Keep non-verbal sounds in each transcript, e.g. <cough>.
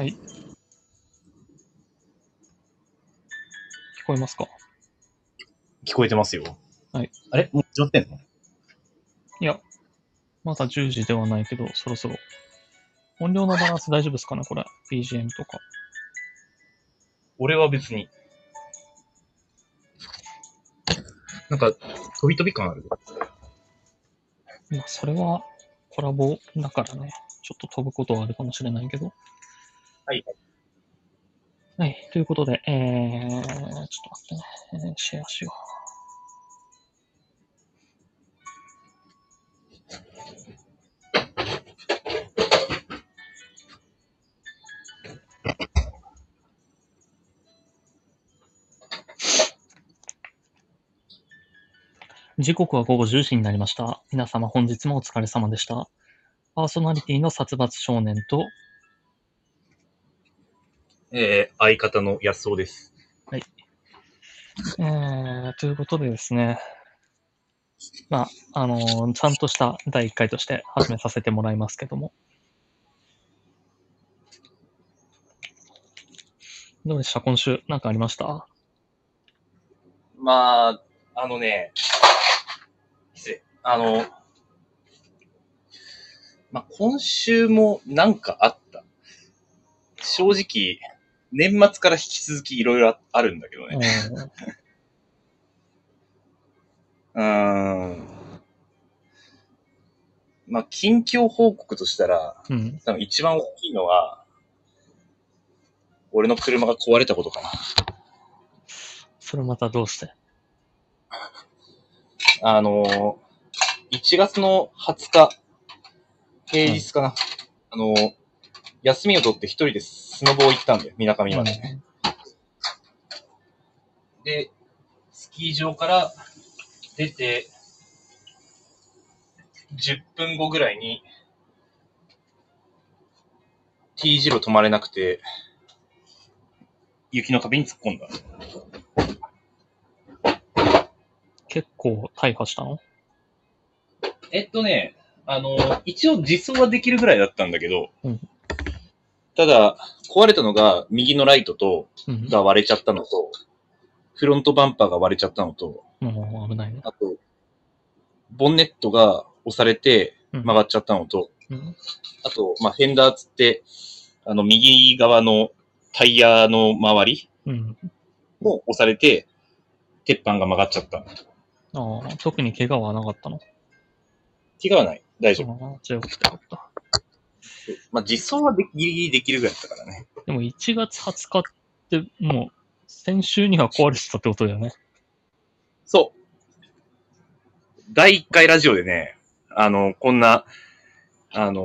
はい。聞こえますか？聞こえてますよ。はい。あれ？もう始まってんの？いや、まだ10時ではないけど、そろそろ。音量のバランス大丈夫ですかねこれ？BGM とか。俺は別に。なんか、飛び飛び感ある。まあ、それはコラボだからね。ちょっと飛ぶことはあるかもしれないけど。はい。はい。ということで、えー、ちょっと待ってね。えーシェアしよう。時刻は午後10時になりました。皆様本日もお疲れ様でした。パーソナリティの殺伐少年と、えー、相方の安尾です。えー、ということでですね、まあ、あのーちゃんとした第1回として始めさせてもらいますけども。どうでした？今週、なんかありました？まあ、あのね、失礼。あの、まあ、今週もなんかあった。正直、年末から引き続きいろいろあるんだけどね。うーん。まあ、近況報告としたら、うん。多分一番大きいのは、俺の車が壊れたことかな。それまたどうして？あのー、1月の20日、平日かな。あのー、休みを取って一人でスノボ行ったんだよ、水上まで。で、スキー場から出て、10分後ぐらいに、T 字路止まれなくて、雪の壁に突っ込んだ。結構大破したの？えっとね、あの、一応実装はできるぐらいだったんだけど、うんただ、壊れたのが右のライトと、うん。が割れちゃったのと、フロントバンパーが割れちゃったのと、もう危ないね。あと、ボンネットが押されてうん曲がっちゃったのと、うん。あと、まあ、フェンダーつって、あの、右側のタイヤの周りうん。も押されて、鉄板が曲がっちゃった。ああ、特に怪我はなかったの？怪我はない。大丈夫。ああ、じゃあよかったよかった。まあ、実装はでギリギリできるぐらいだったからね。でも1月20日ってもう先週には壊れてたってことだよね。そう。第1回ラジオでね、あの、こんな、あの、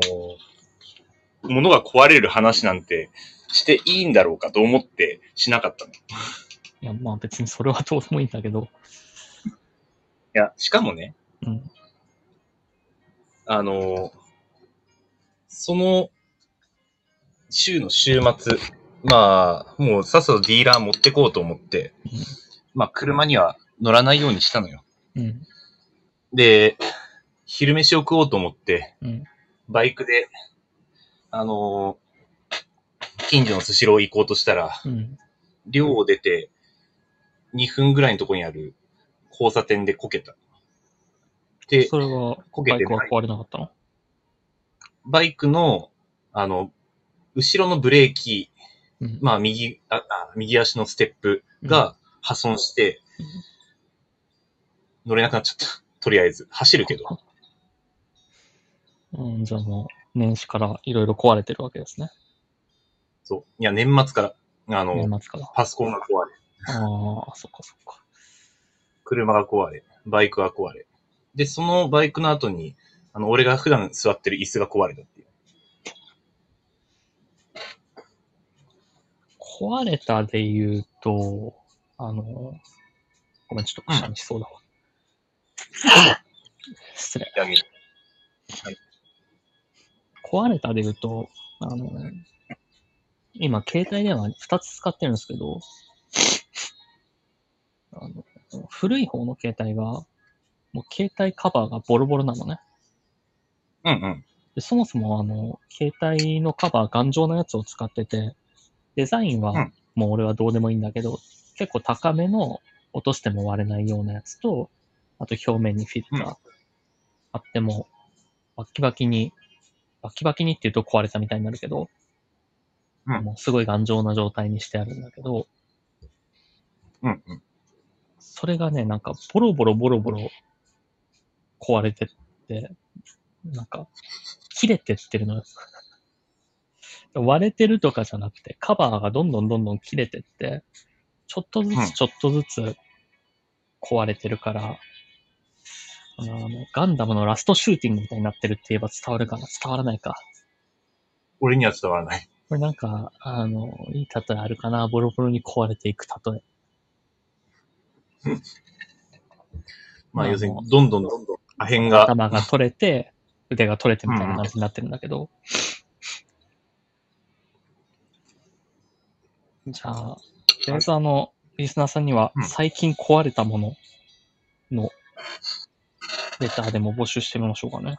物が壊れる話なんてしていいんだろうかと思ってしなかったの。いいや、まあ別にそれはどうでもいいんだけど。や、しかもね、うん。あの、その週の週末、まあ、もうさっさとディーラー持ってこうと思って、まあ、車には乗らないようにしたのよ。うん。で、昼飯を食おうと思って、うん。バイクで、あのー近所のスシロー行こうとしたら、うん。寮を出て、2分ぐらいのところにある交差点でこけた。で、それは、こけてバイクは壊れなかったの？バイクの、あの、後ろのブレーキ、うん。まあ、右、あ、あ右足のステップが破損して、乗れなくなっちゃった。とりあえず。走るけど。<laughs> うん、じゃあもう、年始からいろいろ壊れてるわけですね。そう。いや、年末から、あの、年末から。パソコンが壊れ、ああ、そっかそっか。車が壊れ、バイクが壊れ。で、そのバイクの後に、あの、俺が普段座ってる椅子が壊れたっていう。壊れたで言うと、あの、ごめん、ちょっとくしゃみしそうだわ。失礼。あげる。壊れたで言うと、あの、今、携帯電話2つ使ってるんですけど、あの古い方の携帯が、もう携帯カバーがボロボロなのね。うんうん。でそもそもあの、携帯のカバー頑丈なやつを使ってて、デザインはうんもう俺はどうでもいいんだけど、結構高めの落としても割れないようなやつと、あと表面にフィルターうんあっても、バッキバキに、バッキバキにって言うと壊れたみたいになるけど、うんもうすごい頑丈な状態にしてあるんだけど、うんうん。それがね、なんかボロボロボロボロ壊れてって、なんか切れてってるのよ。割れてるとかじゃなくて、カバーがどんどんどんどん切れてって、ちょっとずうんつちょっとずつ壊れてるから、あの、ガンダムのラストシューティングみたいになってるって言えば伝わるかな？伝わらないか。俺には伝わらない。これなんか、あの、いい例えあるかな？ボロボロに壊れていく例え。<laughs> まあ、まあ要するに、どんどんどんどん破片が、頭が取れて、腕が取れてみたいな感じになってるんだけど。じゃあ、とりあえずあの、リスナーさんにはうん最近壊れたもののレターでも募集してみましょうかね。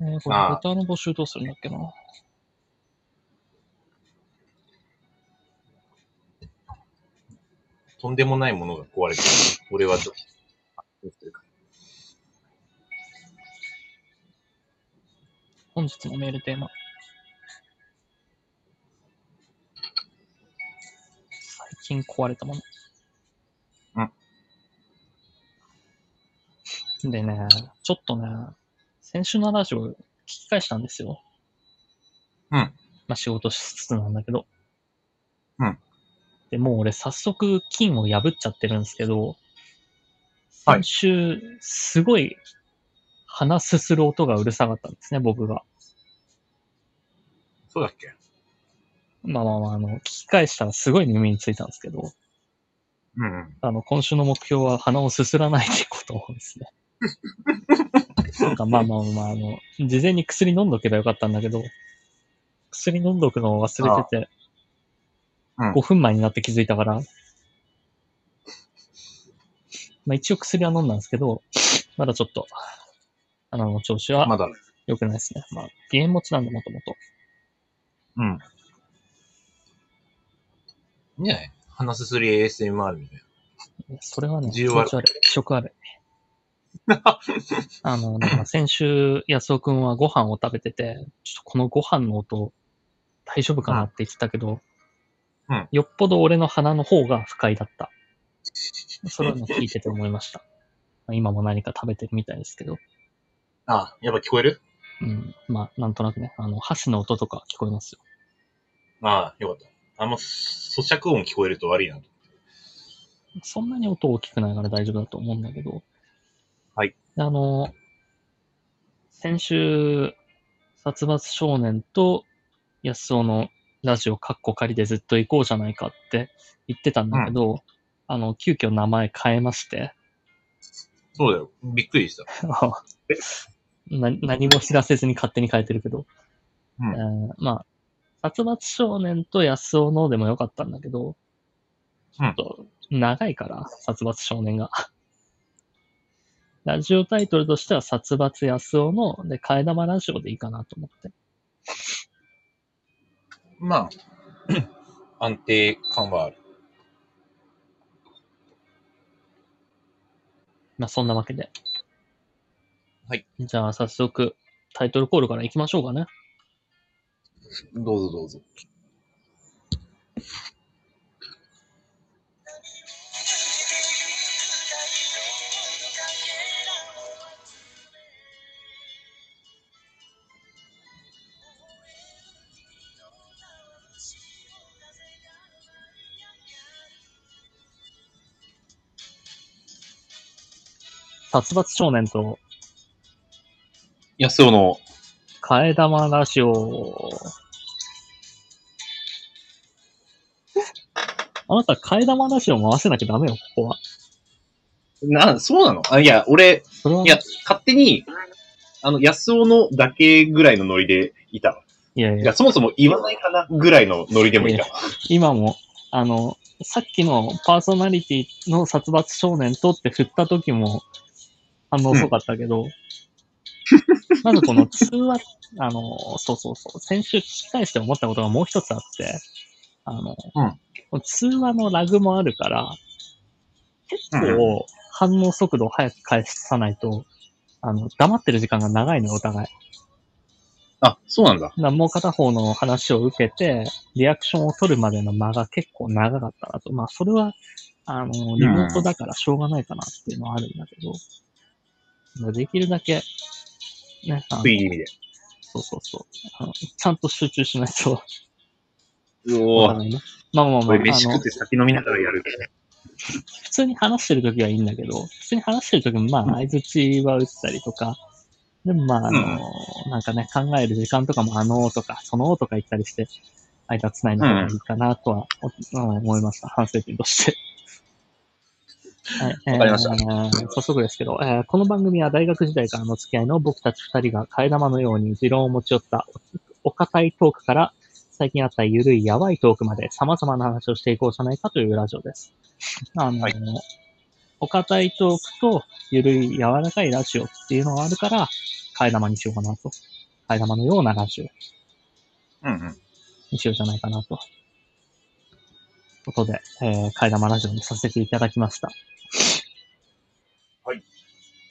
えー、これレターの募集どうするんだっけな。とんでもないものが壊れてる。俺はどどうするか。本日のメールテーマ。最近壊れたもの。でね、ちょっとね、先週のラジオ聞き返したんですよ。うんまあ仕事しつつなんだけど。うん。で、もう俺早速金を破っちゃってるんですけど、はい先週、すごい鼻すする音がうるさかったんですね、僕が。そうだっけ？まあまあまあ、あの、聞き返したらすごい耳についたんですけど、うんうん。あの、今週の目標は鼻をすすらないってことですね。<laughs> なんかまあまあまあ、あの、事前に薬飲んどけばよかったんだけど、薬飲んどくのを忘れてて、うん5分前になって気づいたから、まあ一応薬は飲んだんですけど、まだちょっと、鼻の調子はまだ。良くないですね。まあ、鼻炎持ちなんでもともと。うん。いいんじゃない鼻すすり ASMR みたいな。それはね、気持ち悪い。気色悪い。<laughs> あの、だから先週、安尾くんはご飯を食べてて、ちょっとこのご飯の音、大丈夫かなって言ってたけど、うんよっぽど俺の鼻の方が不快だった。それはね、聞いてて思いました。まあ今も何か食べてるみたいですけど、あ、やっぱ聞こえる？うん。まあ、なんとなくね、あの、箸の音とか聞こえますよ。ああ、よかった。あんま咀嚼音聞こえると悪いなと。そんなに音大きくないから大丈夫だと思うんだけど。はい。あの、先週、殺伐少年と安尾のラジオカッコ仮でずっと行こうじゃないかって言ってたんだけど、あの、急遽名前変えまして、そうだよ。びっくりした。<laughs> な何も知らせずに勝手に変えてるけど、うんえーまあ、殺伐少年と安尾のでもよかったんだけど、ちょっと長いから、殺伐少年が。ラジオタイトルとしては殺伐安尾の、で、替え玉ラジオでいいかなと思って。まあ、<coughs> 安定感はある。まあ、そんなわけで。はい。じゃあ、早速、タイトルコールから行きましょうかね。どうぞどうぞ。殺伐少年と安尾の、替え玉ラジオ。<laughs> あなた、替え玉ラジオ回せなきゃダメよ、ここは。な、そうなの？あ、いや、俺、それは、いや、勝手に、あの、安尾のだけぐらいのノリでいたわ。いやいやいや、、そもそも言わないかなぐらいのノリでもいたわ。今も、あの、さっきのパーソナリティの殺伐少年とって振った時も反応遅かったけど、<laughs> まずこの通話、あの、そうそうそう、先週聞き返して思ったことがもう一つあって、あの、うん通話のラグもあるから、結構反応速度を速く返さないと、あの、黙ってる時間が長いのよ、お互い。あ、そうなんだ。だもう片方の話を受けて、リアクションを取るまでの間が結構長かったなと。まあ、それは、あの、リモートだからしょうがないかなっていうのはあるんだけど、まあできるだけ、ね、あの食い気味で。そうそうそうあの。ちゃんと集中しないと、うおーわかんないね。まあまあまあ、これ飯あの食って酒飲みながらやる。普通に話してるときはいいんだけど、普通に話してるときもまあ、相づちは打ったりとか、でもまあ、あの、うんなんかね、考える時間とかもあのーとか、そのーとか言ったりして、間つないの方がいいかなとは、おうん思いました。反省点として。はい、わかりましたえー早速ですけど、えーこの番組は大学時代からの付き合いの僕たち二人が替え玉のように持論を持ち寄ったお堅いトークから最近あったゆるいやばいトークまで様々な話をしていこうじゃないかというラジオです。あの、はいお堅いトークとゆるい柔らかいラジオっていうのがあるから、替え玉にしようかなと。替え玉のようなラジオうんうん。にしようじゃないかなと。ことで、えー、替え玉ラジオにさせていただきました。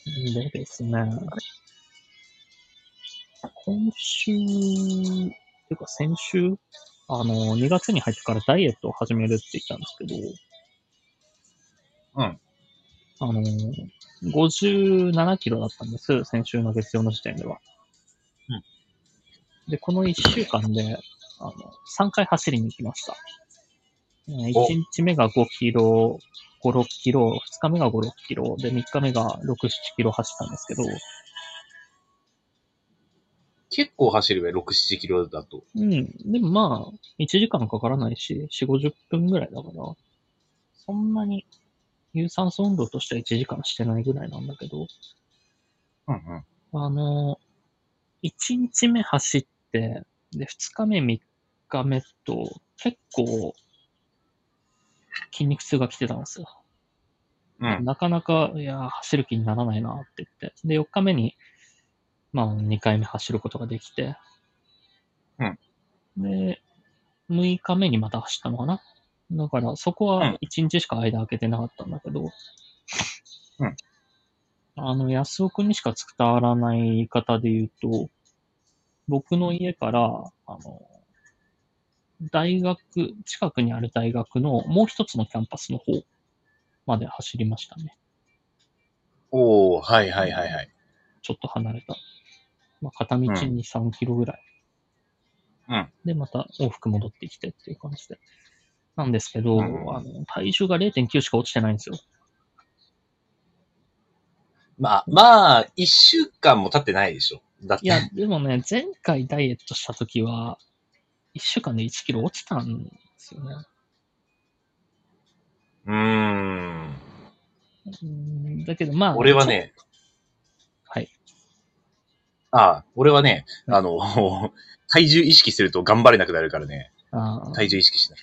はい。でですね、今週、ていうか先週、あの、2月に入ってからダイエットを始めるって言ったんですけど、うん。あの、57キロだったんです、先週の月曜の時点では。うん。で、この1週間で、あの、3回走りに行きました。1お日目が5キロ、5、6キロ、2日目が5、6キロ、で、3日目が6、7キロ走ったんですけど、結構走るべ、6、7キロだと。うん。でもまあ、1時間かからないし、4、50分ぐらいだから、そんなに有酸素運動としては1時間してないぐらいなんだけど、うんうん。あの、1日目走って、で、2日目、3日目と、結構、筋肉痛が来てたんですよ。うん。なかなか、いや、走る気にならないなって言って。で、4日目に、まあ、2回目走ることができて。うん。で、6日目にまた走ったのかな。だから、そこは1日しか間空けてなかったんだけど。うん。あの、安尾くんにしか伝わらない言い方で言うと、僕の家から、あの、大学、近くにある大学のもう一つのキャンパスの方まで走りましたね。おー、はいはいはいはい。ちょっと離れた。まあ、片道2、3キロぐらい。うん。で、また往復戻ってきてっていう感じで。なんですけど、うんあの、体重が0.9しか落ちてないんですよ。まあ、まあ、1週間も経ってないでしょ。だって。いや、でもね、前回ダイエットした時は、1週間で1キロ落ちたんですよね。うーん。うんだけど、まあ。俺はね、はい。ああ、俺はね、うんあの、<laughs> 体重意識すると頑張れなくなるからね。あー体重意識しない。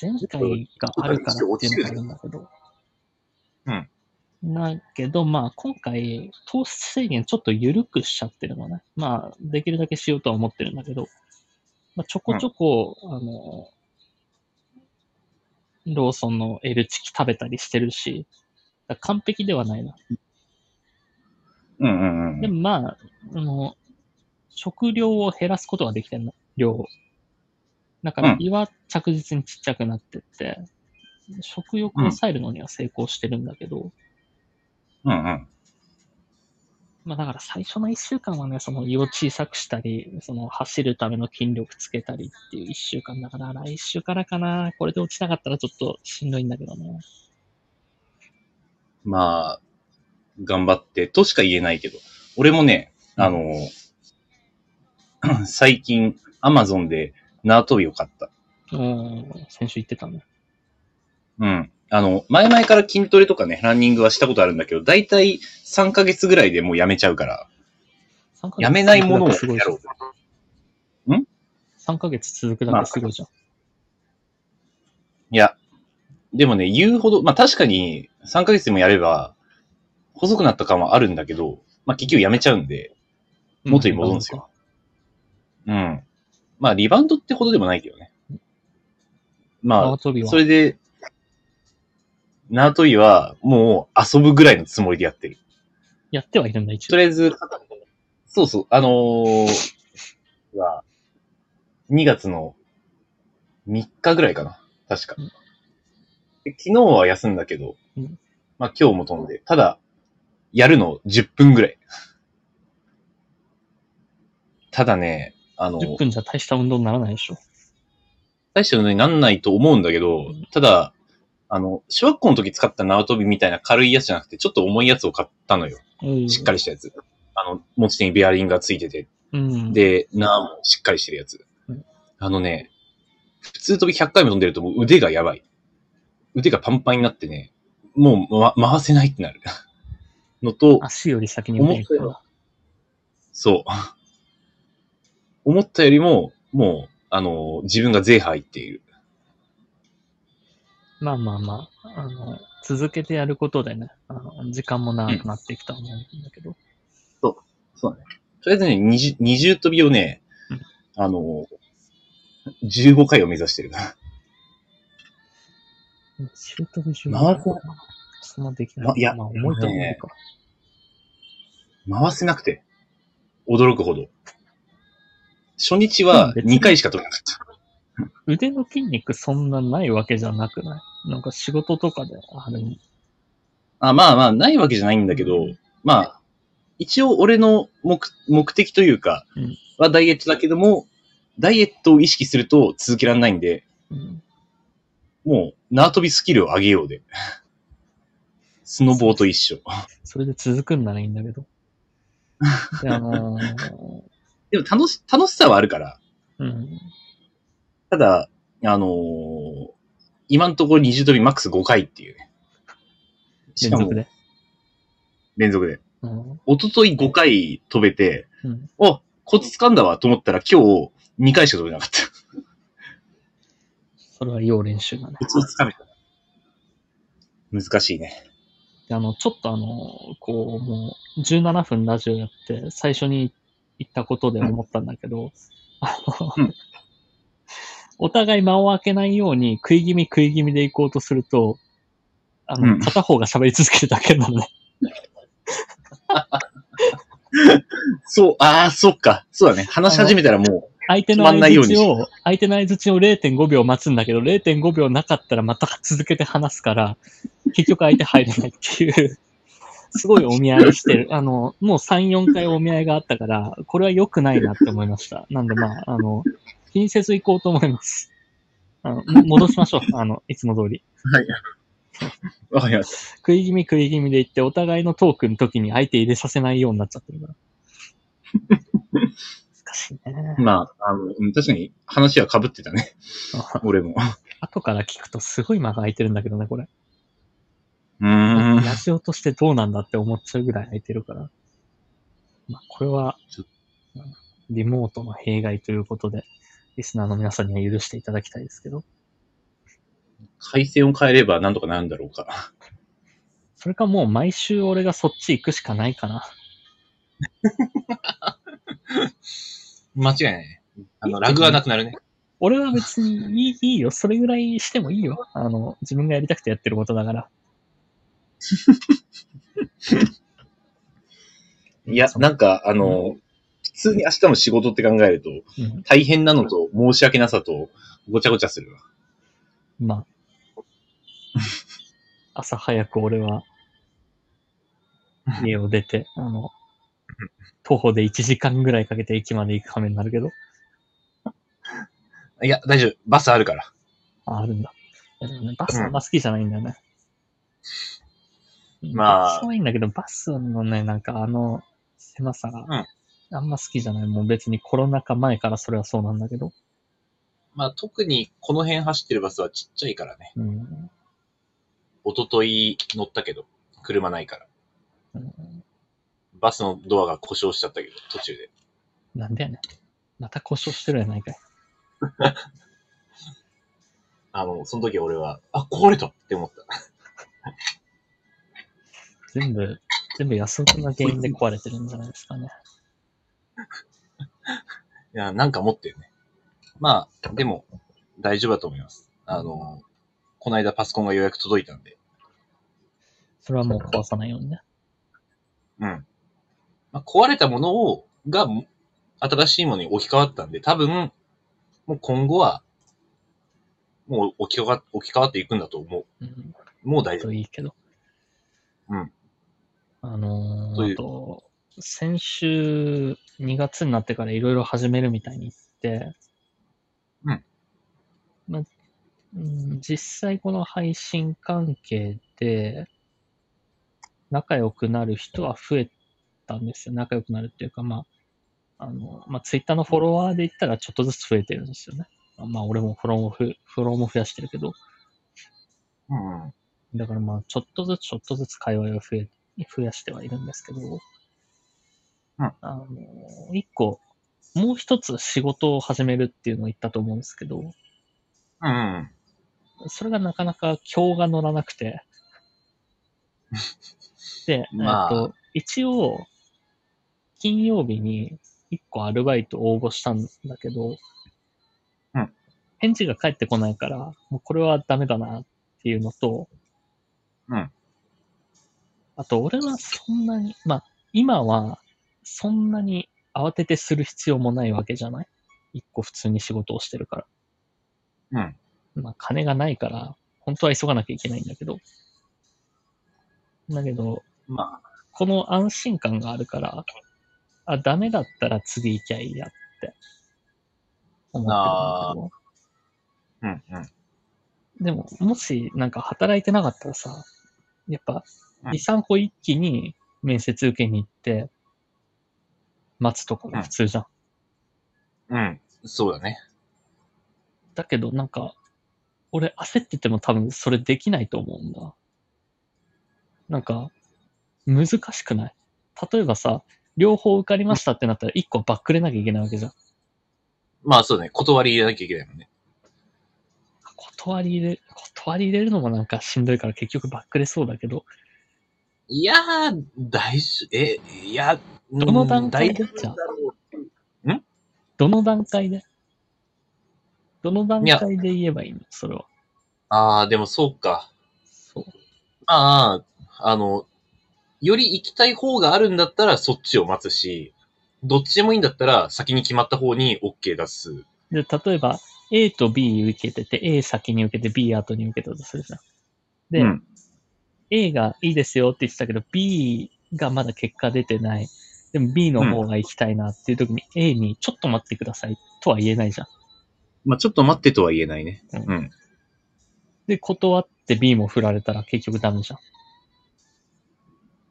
前回があるからっていうのがあるんだけど。うん。だけど、まあ、今回、糖質制限ちょっと緩くしちゃってるのね。まあ、できるだけしようとは思ってるんだけど、まあ、ちょこちょこ、あの、ローソンの L チキ食べたりしてるし、完璧ではないな。うんうんうん。でもまあ、あの、食量を減らすことができてるの、量を。だからうん胃は着実にちっちゃくなってって、食欲を抑えるのには成功してるんだけど、うんうん。まあだから最初の一週間はね、その胃を小さくしたり、その走るための筋力つけたりっていう一週間だから、来週からかな。これで落ちなかったらちょっとしんどいんだけどね。まあ、頑張ってとしか言えないけど。俺もね、あの、<clears throat> 最近、アマゾンで縄跳びを買った。うん、先週言ってたね。うん。あの、前々から筋トレとかね、ランニングはしたことあるんだけど、だいたい3ヶ月ぐらいでもうやめちゃうから、3ヶ月やめないものをやろう。ゃん？3ヶ月続くだけすごいじゃん。いや、でもね、言うほど、まあ確かに3ヶ月でもやれば、細くなった感はあるんだけど、まあ結局やめちゃうんで、元に戻るんですよ。うん。まあリバウンドってほどでもないけどね。まあ、それで、縄跳びはもう遊ぶぐらいのつもりでやってる。やってはいるんだ、一応。とりあえず、そうそう、あのー、は、2月の3日ぐらいかな。確か昨日は休んだけど、うんまあ今日も飛んで、ただ、やるの10分ぐらい。ただね、あの、10分じゃ大した運動にならないでしょ。大した運動になんないと思うんだけどうん、ただ、あの、小学校の時使った縄跳びみたいな軽いやつじゃなくて、ちょっと重いやつを買ったのよ。しっかり。りしたやつ。あの、持ち手にベアリングがついてて、うん。、で、縄もしっかりしてるやつうん。あのね、普通飛び100回も飛んでるともう腕がやばい。腕がパンパンになってね、もう、ま、回せないってなる。<laughs> のと、足より先に腕に行くから。そう。<laughs> 思ったよりも、もう、あの、自分が税入っている。まあまあまあ、あの、続けてやることでね、あの時間も長くなっていくとは思うんだけど。そうだね。とりあえずね、二重二重跳びをねうん、あの、15回を目指してる。シュートでしょ。回せそんなできない。まいやまあ、重いと思うか。回せなくて、驚くほど。初日はうん別に2回しか飛べなかった。<laughs> 腕の筋肉そんなないわけじゃなくない？なんか仕事とかであるあまあまあ、ないわけじゃないんだけど、まあ、一応俺の目目的というかうん、はダイエットだけども、ダイエットを意識すると続けられないんで、うん。もう縄跳びスキルを上げようで。<laughs> スノボーと一緒。それで続くんならいいんだけど。<laughs> でも楽し、楽しさはあるから。うん。ただ、あのー今のところ二重跳びマックス5回っていうね。しかも連続で。連続で。うん。一昨日5回飛べて、うん。お、コツ掴んだわと思ったら今日2回しか飛べなかった。<laughs> それは要練習だね。コツを掴めた。難しいね。で、あの、ちょっとあの、こう、もう、17分ラジオやって、最初に言ったことで思ったんだけど、あの、うんお互い間を空けないように、食い気味食い気味で行こうとすると、あの、うん片方が喋り続けるだけなのね。そう、ああ、そっか。そうだね。話し始めたらも相手の止まんないように相槌を、相手の相槌を0.5秒待つんだけど、0.5秒なかったらまた続けて話すから、結局相手入れないっていう、すごいお見合いしてる。あの、もう3、4回お見合いがあったから、これは良くないなって思いました。なんでまあ、あの、気にせず行こうと思います。あの、戻しましょう。あの、いつも通り。はい。わかりまし食い気味食い気味で行って、お互いのトークの時に相手入れさせないようになっちゃってるから。難しいね。。まあ、あの、確かに話は被ってたね。俺も。後から聞くとすごい間が空いてるんだけどね、これ。うん。ラジオとしてどうなんだって思っちゃうぐらい空いてるから。まあ、これは、リモートの弊害ということで、リスナーの皆さんには許していただきたいですけど、回線を変えればなんとかなるんだろうか。それかもう毎週俺がそっち行くしかないかな。<laughs> 間違いないね。あの、ラグはなくなるね。俺は別にいいいいよ。それぐらいしてもいいよ。あの、自分がやりたくてやってることだから。<laughs> いや、なんか、あの、普通に明日の仕事って考えると、うん。大変なのと申し訳なさとごちゃごちゃするわ。まあ。<laughs> 朝早く俺は、<laughs> 家を出て、あの、徒歩で1時間ぐらいかけて駅まで行く羽目になるけど、<laughs> いや、大丈夫。バスあるから。あ、あるんだ。いやでもね、バスあんま好きじゃないんだよね。まあバスはいいんだけど、バスのね、なんかあの、狭さが、あんま好きじゃない。もう別にコロナ禍前からそれはそうなんだけど。まあ、特にこの辺走ってるバスはちっちゃいからね。うん。一昨日乗ったけど、車ないから。うんバスのドアが故障しちゃったけど、途中で。なんでやねん。また故障してるやないかい。<laughs> あの、その時俺は、あ、壊れたって思った。全部、全部安岡が原因で壊れてるんじゃないですかね。いや、なんか持ってるね。まあ、でも、大丈夫だと思います。あの、この間パソコンが予約届いたんで。それはもう壊さないようにね。うん。まあ、壊れたものを、が、新しいものに置き換わったんで、多分、もう今後は、もう置き換わ置き換わっていくんだと思うん。う。もう大丈夫。といいけど。うん。あのー、とあと、先週2月になってからいろいろ始めるみたいに言って、うん。まあ、うん、実際この配信関係で、仲良くなる人は増えたんですよ。仲良くなるっていうか、まあ、あの、まあ、ツイッターのフォロワーで言ったらちょっとずつ増えてるんですよね。まあ、俺もフォローもふ、フォローも増やしてるけど、うんうん。だからまあ、ちょっとずつちょっとずつ会話を増え、増やしてはいるんですけど、うん。あの、一個、もう一つ仕事を始めるっていうのを言ったと思うんですけど、うん。うん。それがなかなか今日が乗らなくて、<laughs> で、まあ。えっと、一応、金曜日に一個アルバイト応募したんだけど、うん。返事が返ってこないから、もうこれはダメだなっていうのと、うん。あと、俺はそんなに、まあ、今は、そんなに慌ててする必要もないわけじゃない？一個普通に仕事をしてるから。うん。まあ、金がないから、本当は急がなきゃいけないんだけど。だけど、まあ、この安心感があるから、あ、ダメだったら次行きゃいいやって思ってるんだうんうん。けど。でも、もしなんか働いてなかったらさ、やっぱ、うん2、3個一気に面接受けに行って、待つとかが普通じゃん。うん。そうだね。だけどなんか、俺焦ってても多分それできないと思うんだ。なんか、難しくない？例えばさ、両方受かりましたってなったら1個バックれなきゃいけないわけじゃん。まあそうだね。断り入れなきゃいけないもんね。断り入れ、断り入れるのもなんかしんどいから結局バックれそうだけど、いやー、大丈夫、え、いや、どの段階で？うん大丈夫だろうどの段階で？どの段階で言えばいいの？それは。ああ、でもそうか。そう。ああ、あの、より行きたい方があるんだったらそっちを待つし、どっちでもいいんだったら先に決まった方に OK 出す。で、例えば A と B 受けてて、A 先に受けて B 後に受けたとするじゃん。で、うん。A がいいですよって言ってたけど、B がまだ結果出てない。でも B の方が行きたいなっていう時に A にちょっと待ってくださいとは言えないじゃん。まあちょっと待ってとは言えないね。うんうん。で、断って B も振られたら結局ダメじゃん。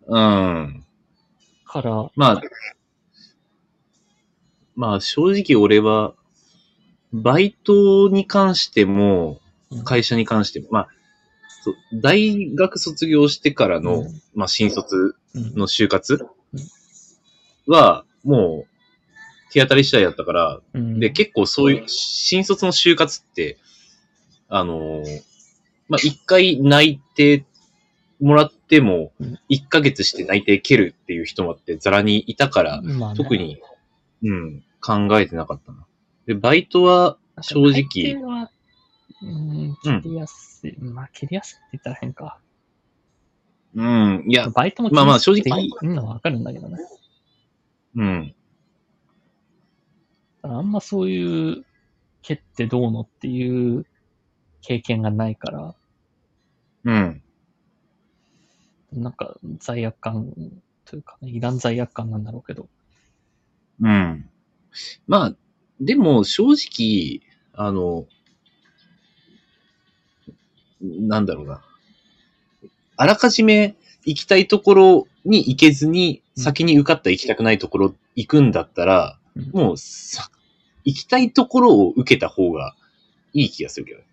うん。から、まあ、まあ正直俺は、バイトに関してもう、ん会社に関しても、まあ、そう大学卒業してからの、うんまあ新卒うんの就活うんは、もう、手当たり次第だったから、うんで、結構そういう、新卒の就活って、あのーまあ、一回内定もらってもうん、一ヶ月して内定蹴るっていう人もってザラにいたから、まあね特に、うん、考えてなかったな。で、バイトは、正直うん、切りやすい。まあ、切りやすいって言ったら変か。うん、いや、バイトもまあまあ正直切りやすいっていうのはわかるんだけどね。うん、あんまそういう、蹴ってどうのっていう経験がないから、うん、なんか罪悪感というか、ね、いらん罪悪感なんだろうけど。うん。まあ、でも正直、あの、なんだろうな。あらかじめ行きたいところに行けずに、うん先に受かった行きたくないところ行くんだったら、うんもうさ、行きたいところを受けた方がいい気がするけどね。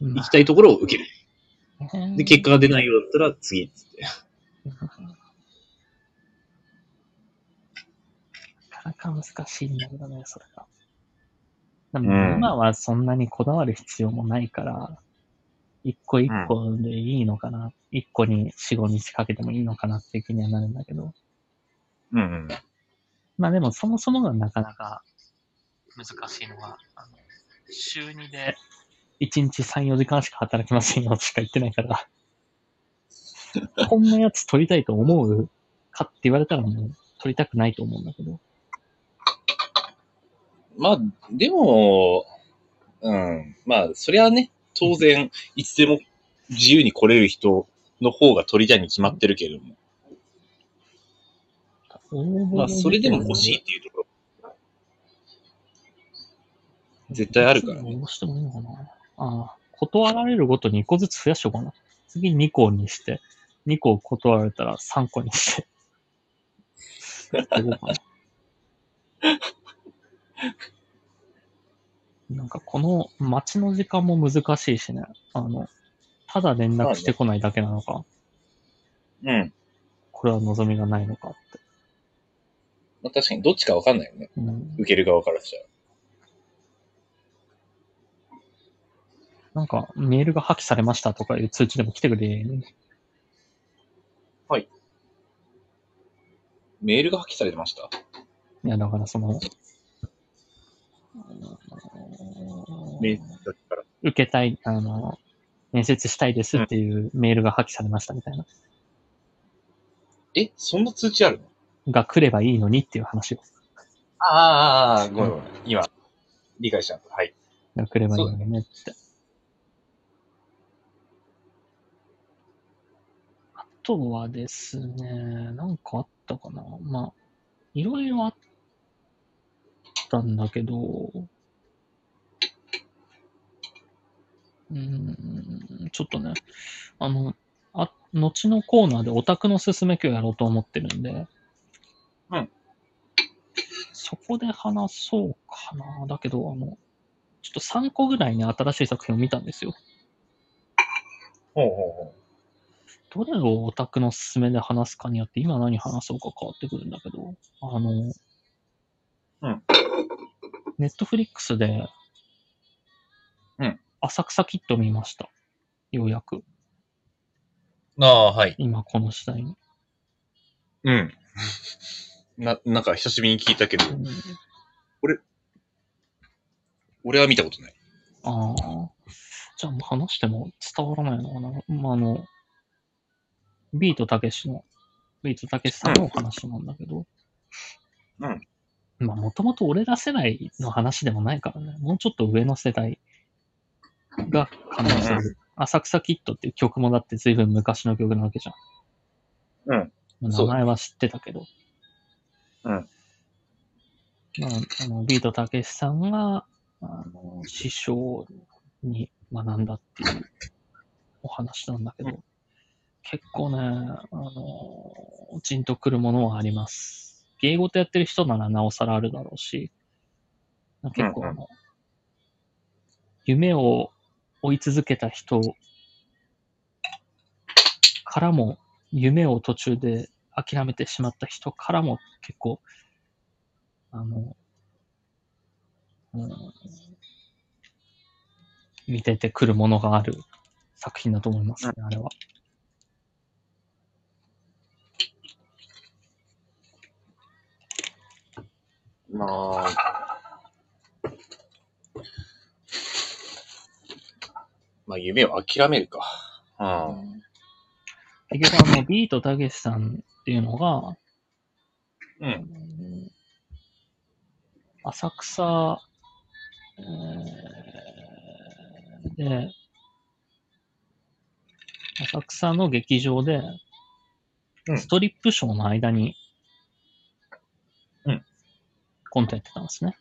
行きたいところを受ける。で、結果が出ないようだったら次っつって。なかなか難しいんだけどね、それが。でうんも今はそんなにこだわる必要もないから、一個一個でいいのかな。一、個に四五日かけてもいいのかなって気にはなるんだけど。うんうん。まあでもそもそもがなかなか難しいのは、あの週2で1日3、4時間しか働きませんよしか言ってないから、<laughs> こんなやつ取りたいと思うかって言われたらもう取りたくないと思うんだけど。まあ、でも、うん。まあ、それはね、当然、いつでも自由に来れる人の方が取りたいに決まってるけれども。まあ、それでも欲しいっていうところ。絶対あるからね。どうしてもいいのかな。ああ、断られるごとに1個ずつ増やしようかな。次2個にして、2個断られたら3個にして。な。<laughs> なんかこの待ちの時間も難しいしね。あの、ただ連絡してこないだけなのか、うん。これは望みがないのかって。まあ、確かにどっちかわかんないよね。うん、受ける側からしたら。なんかメールが破棄されましたとかいう通知でも来てくれる？メールが破棄されてました？いや、だからその、メールだから。受けたい、あの、面接したいですっていうメールが破棄されましたみたいな。え、そんな通知あるの？が来ればいいのにっていう話を。ああ、ああ、ごめんごめん。今、理解した。はい。が来ればいいのにねって。あとはですね、なんかあったかな。まあ、いろいろあったんだけど、うーん、ちょっとね、あの、あ、後のコーナーでオタクのすすめ今日やろうと思ってるんで、うん。そこで話そうかな。だけど、あの、ちょっと3個ぐらいね、新しい作品を見たんですよ。ほうほうほどれをオタクのおすすめで話すかによって、今何話そうか変わってくるんだけど、あの、うん。ネットフリックスで、うん。浅草キッド見ました。ようやく。う。ああ、はい。今この時代に。うん。な、なんか久しぶりに聞いたけど、うん俺は見たことない。ああ。じゃあ話しても伝わらないのかな。まあ、あの、ビートたけしの、ビートたけしさんのお話なんだけど。うん。まあ、もともと俺ら世代の話でもないからね。もうちょっと上の世代が感動すう。浅草キッドっていう曲もだって随分昔の曲なわけじゃん。うん。名前は知ってたけど。うん。まあ、あの、ビートたけしさんが、あの、師匠に学んだっていうお話なんだけど、う結構ね、あの、じんとくるものはあります。芸事やってる人ならなおさらあるだろうし、結構あの、夢を追い続けた人からも、夢を途中で諦めてしまった人からも結構、あの、うん、見ててくるものがある作品だと思いますね、あれは。まあ、まあ、夢を諦めるか。うん。結局あの、ビートたけしさんっていうのが、うん。うん浅草、えーで、浅草の劇場でう、んストリップショーの間に、うんコントやってたんですね。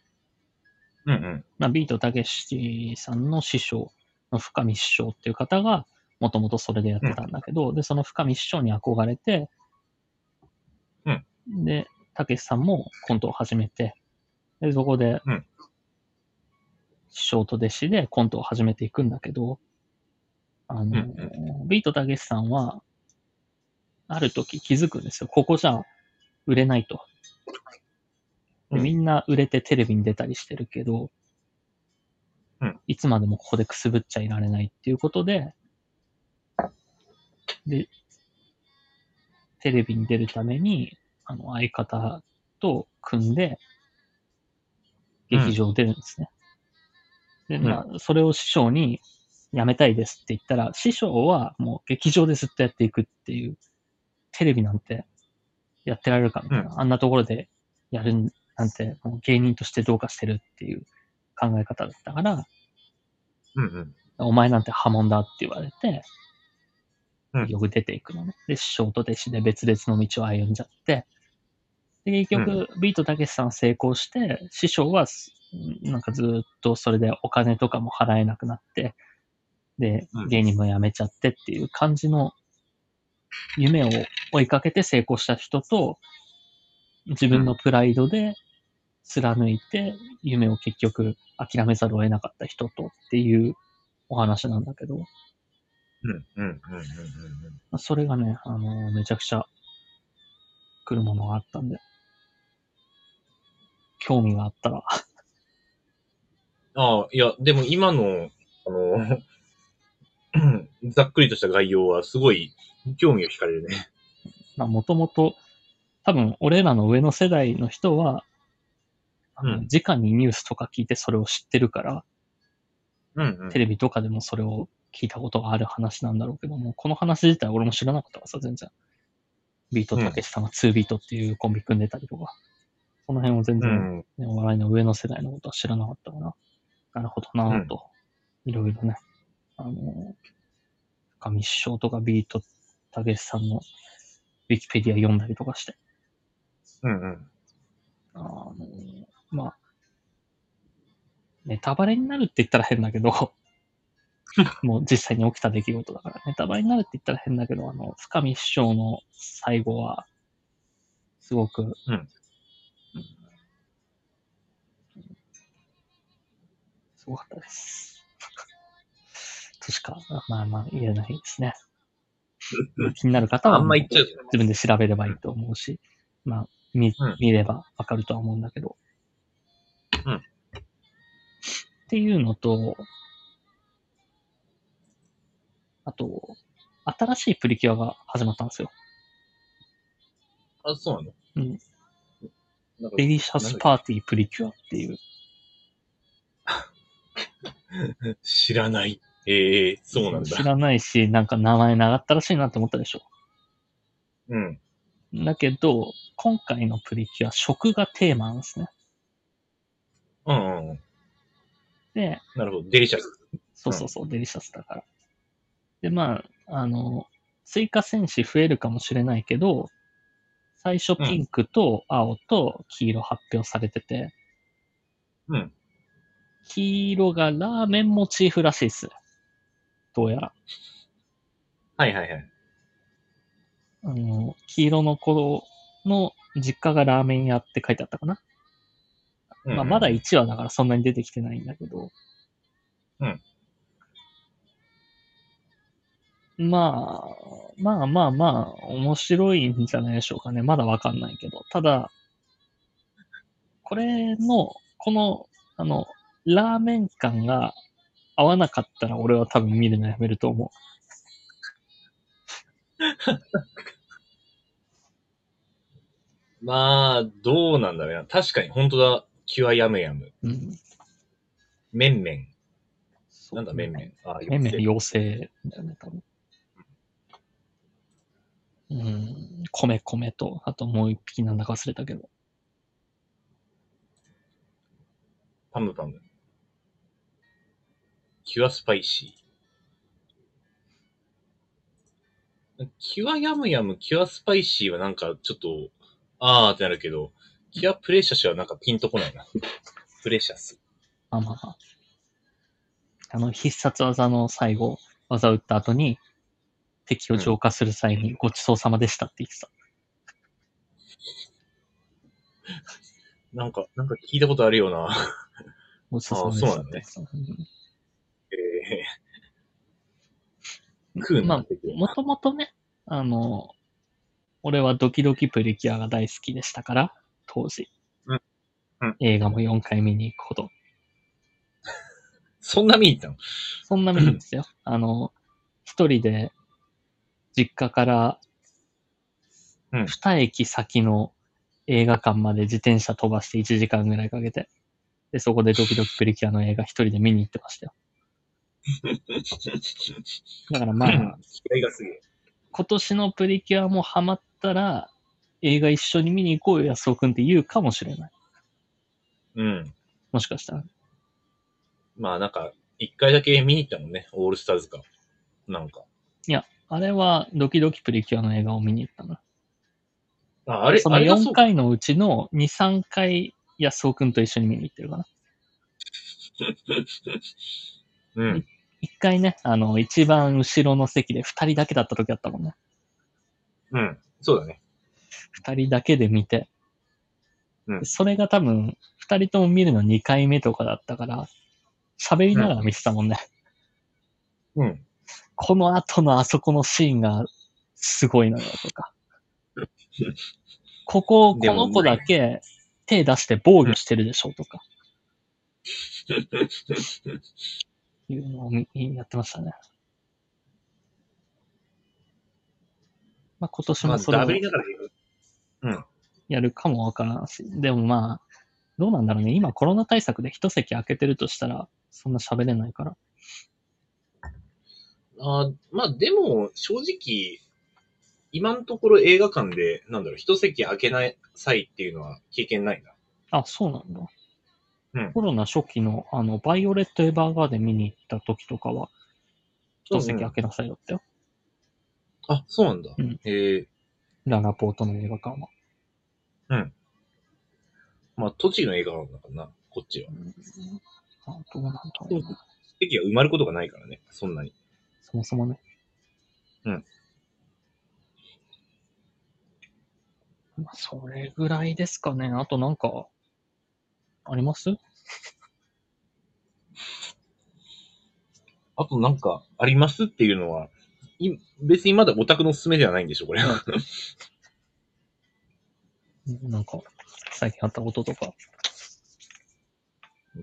うんうん。まあ、ビートたけしさんの師匠の深見師匠っていう方が、もともとそれでやってたんだけど、で、その深見師匠に憧れて、うんで、たけしさんもコントを始めて、で、そこで、うん師匠と弟子でコントを始めていくんだけど、あの、うんビートたけしさんは、ある時気づくんですよ。ここじゃ売れないと。みんな売れてテレビに出たりしてるけど、うんいつまでもここでくすぶっちゃいられないっていうことで、で、テレビに出るために、あの、相方と組んで、劇場出るんですね。で、まあ、それを師匠に、辞めたいですって言ったら、師匠はもう劇場でずっとやっていくっていう、テレビなんてやってられるかみたいな、うんあんなところでやるなんて、もう芸人としてどうかしてるっていう考え方だったから、うんうん。お前なんて破門だって言われて、うんよく出ていくのね。で、師匠と弟子で別々の道を歩んじゃって、で、結局、ビートたけしさん成功して、師匠はす、なんかずっとそれでお金とかも払えなくなって、でう、ん。芸人も辞めちゃってっていう感じの夢を追いかけて成功した人と、自分のプライドで貫いて、夢を結局諦めざるを得なかった人とっていうお話なんだけど、うんうんうんうん。それがね、あのめちゃくちゃ来るものがあったんで、興味があったら、ああ、いや、でも今の、あの、<clears throat> ざっくりとした概要はすごい興味を惹かれるね。まあ、もともと、多分、俺らの上の世代の人は、あの、うん直にニュースとか聞いてそれを知ってるから、うんうん。テレビとかでもそれを聞いたことがある話なんだろうけども、この話自体俺も知らなかったからさ、全然。ビートたけしさんが2ビートっていうコンビ組んでたりとか、その辺を全う然、ん。ねお笑いの上の世代のことは知らなかったから、なるほどなぁと、いろいろね、あの、深見師匠とかビートたけしさんのウィキペディア読んだりとかして、うんうん。あの、まあ、ネタバレになるって言ったら変だけど、<laughs> もう実際に起きた出来事だから、ネタバレになるって言ったら変だけど、あの、深見師匠の最後は、すごく、うんうんすごかったです。としか、まあまあ言えないですね。<laughs> 気になる方は、あんま言っちゃうと自分で調べればいいと思うし、まあ、見うん、見ればわかるとは思うんだけど。うんっていうのと、あと、新しいプリキュアが始まったんですよ。あ、そうなの？うん。デリシャスパーティープリキュアっていう。<laughs> 知らない。ええそうなんだ。知らないし、なんか名前長ったらしいなって思ったでしょ。うん。だけど、今回のプリキュア、食がテーマなんですね。うんうんうん。で、なるほど。デリシャス。そうそうそう、デリシャスだから。で、まあ、あの、追加戦士増えるかもしれないけど、最初ピンクと青と黄色発表されてて、うん。黄色がラーメンモチーフらしいっす。どうやら。はいはいはい。あの、黄色の頃の実家がラーメン屋って書いてあったかな。うんうんまあ、まだ1話だからそんなに出てきてないんだけど。うん。まあ、まあまあまあ、面白いんじゃないでしょうかね。まだわかんないけど。ただ、これの、この、あの、ラーメン感が合わなかったら俺は多分見るのやめると思まあ、どうなんだろうな。確かに、本当だ。キュアヤムヤム。う。うん。メンメン。なんだ、メンメン。あ、めめよ妖精だよね、多分。うん、コメコメと、あともう一匹なんだか忘れたけど。パムパム。キュアスパイシー。キュアヤムヤム、キュアスパイシーはなんかちょっと、あーってなるけど、キュアプレシャスはなんかピンとこないな。<laughs> プレシャス。まあまあ。あの、必殺技の最後、技を打った後に、敵を浄化する際にごちそうさまでしたって言ってた。なんか、なんか聞いたことあるような。ごちそうさまでしたって言ってた。えうまあもともとね、あの、俺はドキドキプリキュアが大好きでしたから、当時。うんうん映画も4回見に行くほど。そんな見に行ったの？そんな見るんですよ。あの、一人で実家からうん2駅先の映画館まで自転車飛ばして1時間ぐらいかけて、で、そこでドキドキプリキュアの映画一人で見に行ってましたよ。<laughs> だからまあ、気合がすげえ。今年のプリキュアもハマったら、映画一緒に見に行こうよ、安尾くんって言うかもしれない。うん。もしかしたら。まあなんか、一回だけ見に行ったもんね、オールスターズか。なんか。いや、あれはドキドキプリキュアの映画を見に行ったの。あ、あれ、その4あれがそうか。回のうちの2、3回、安尾くんと一緒に見に行ってるかな。<laughs> うん。一回ね、あの、一番後ろの席で2人だけだった時あったもんね。うん。そうだね。2人だけで見て。うんそれが多分、2人とも見るの2回目とかだったから、喋りながら見てたもんね。うん。この後のあそこのシーンがすごいのよとか。<laughs> ここ、この子だけ手出して防御してるでしょとか。<laughs> いうのをみやってましたね。まあ今年まあ、もそれを。やるかもわからんし。でもまあ、どうなんだろうね。今コロナ対策で一席空けてるとしたら、そんな喋れないから。あまあでも、正直、今のところ映画館で、なんだろう、一席空けない際っていうのは経験ないな。あ、そうなんだ。うんコロナ初期の、あの、バイオレット・エヴァーガーデン見に行った時とかは、一席空けなさいだったよ。あ、そうなんだ。うんへえララポートの映画館は。まあ、栃木の映画館だからな、こっちは。あどうなんだろうな。席が埋まることがないからね、そんなに。そもそもね。うん。まあ、それぐらいですかね。あとなんか、あります？あとなんか、ありますっていうのは、い別にまだオタクのおすすめではないんでしょ、これ。なんか、最近あったこととか。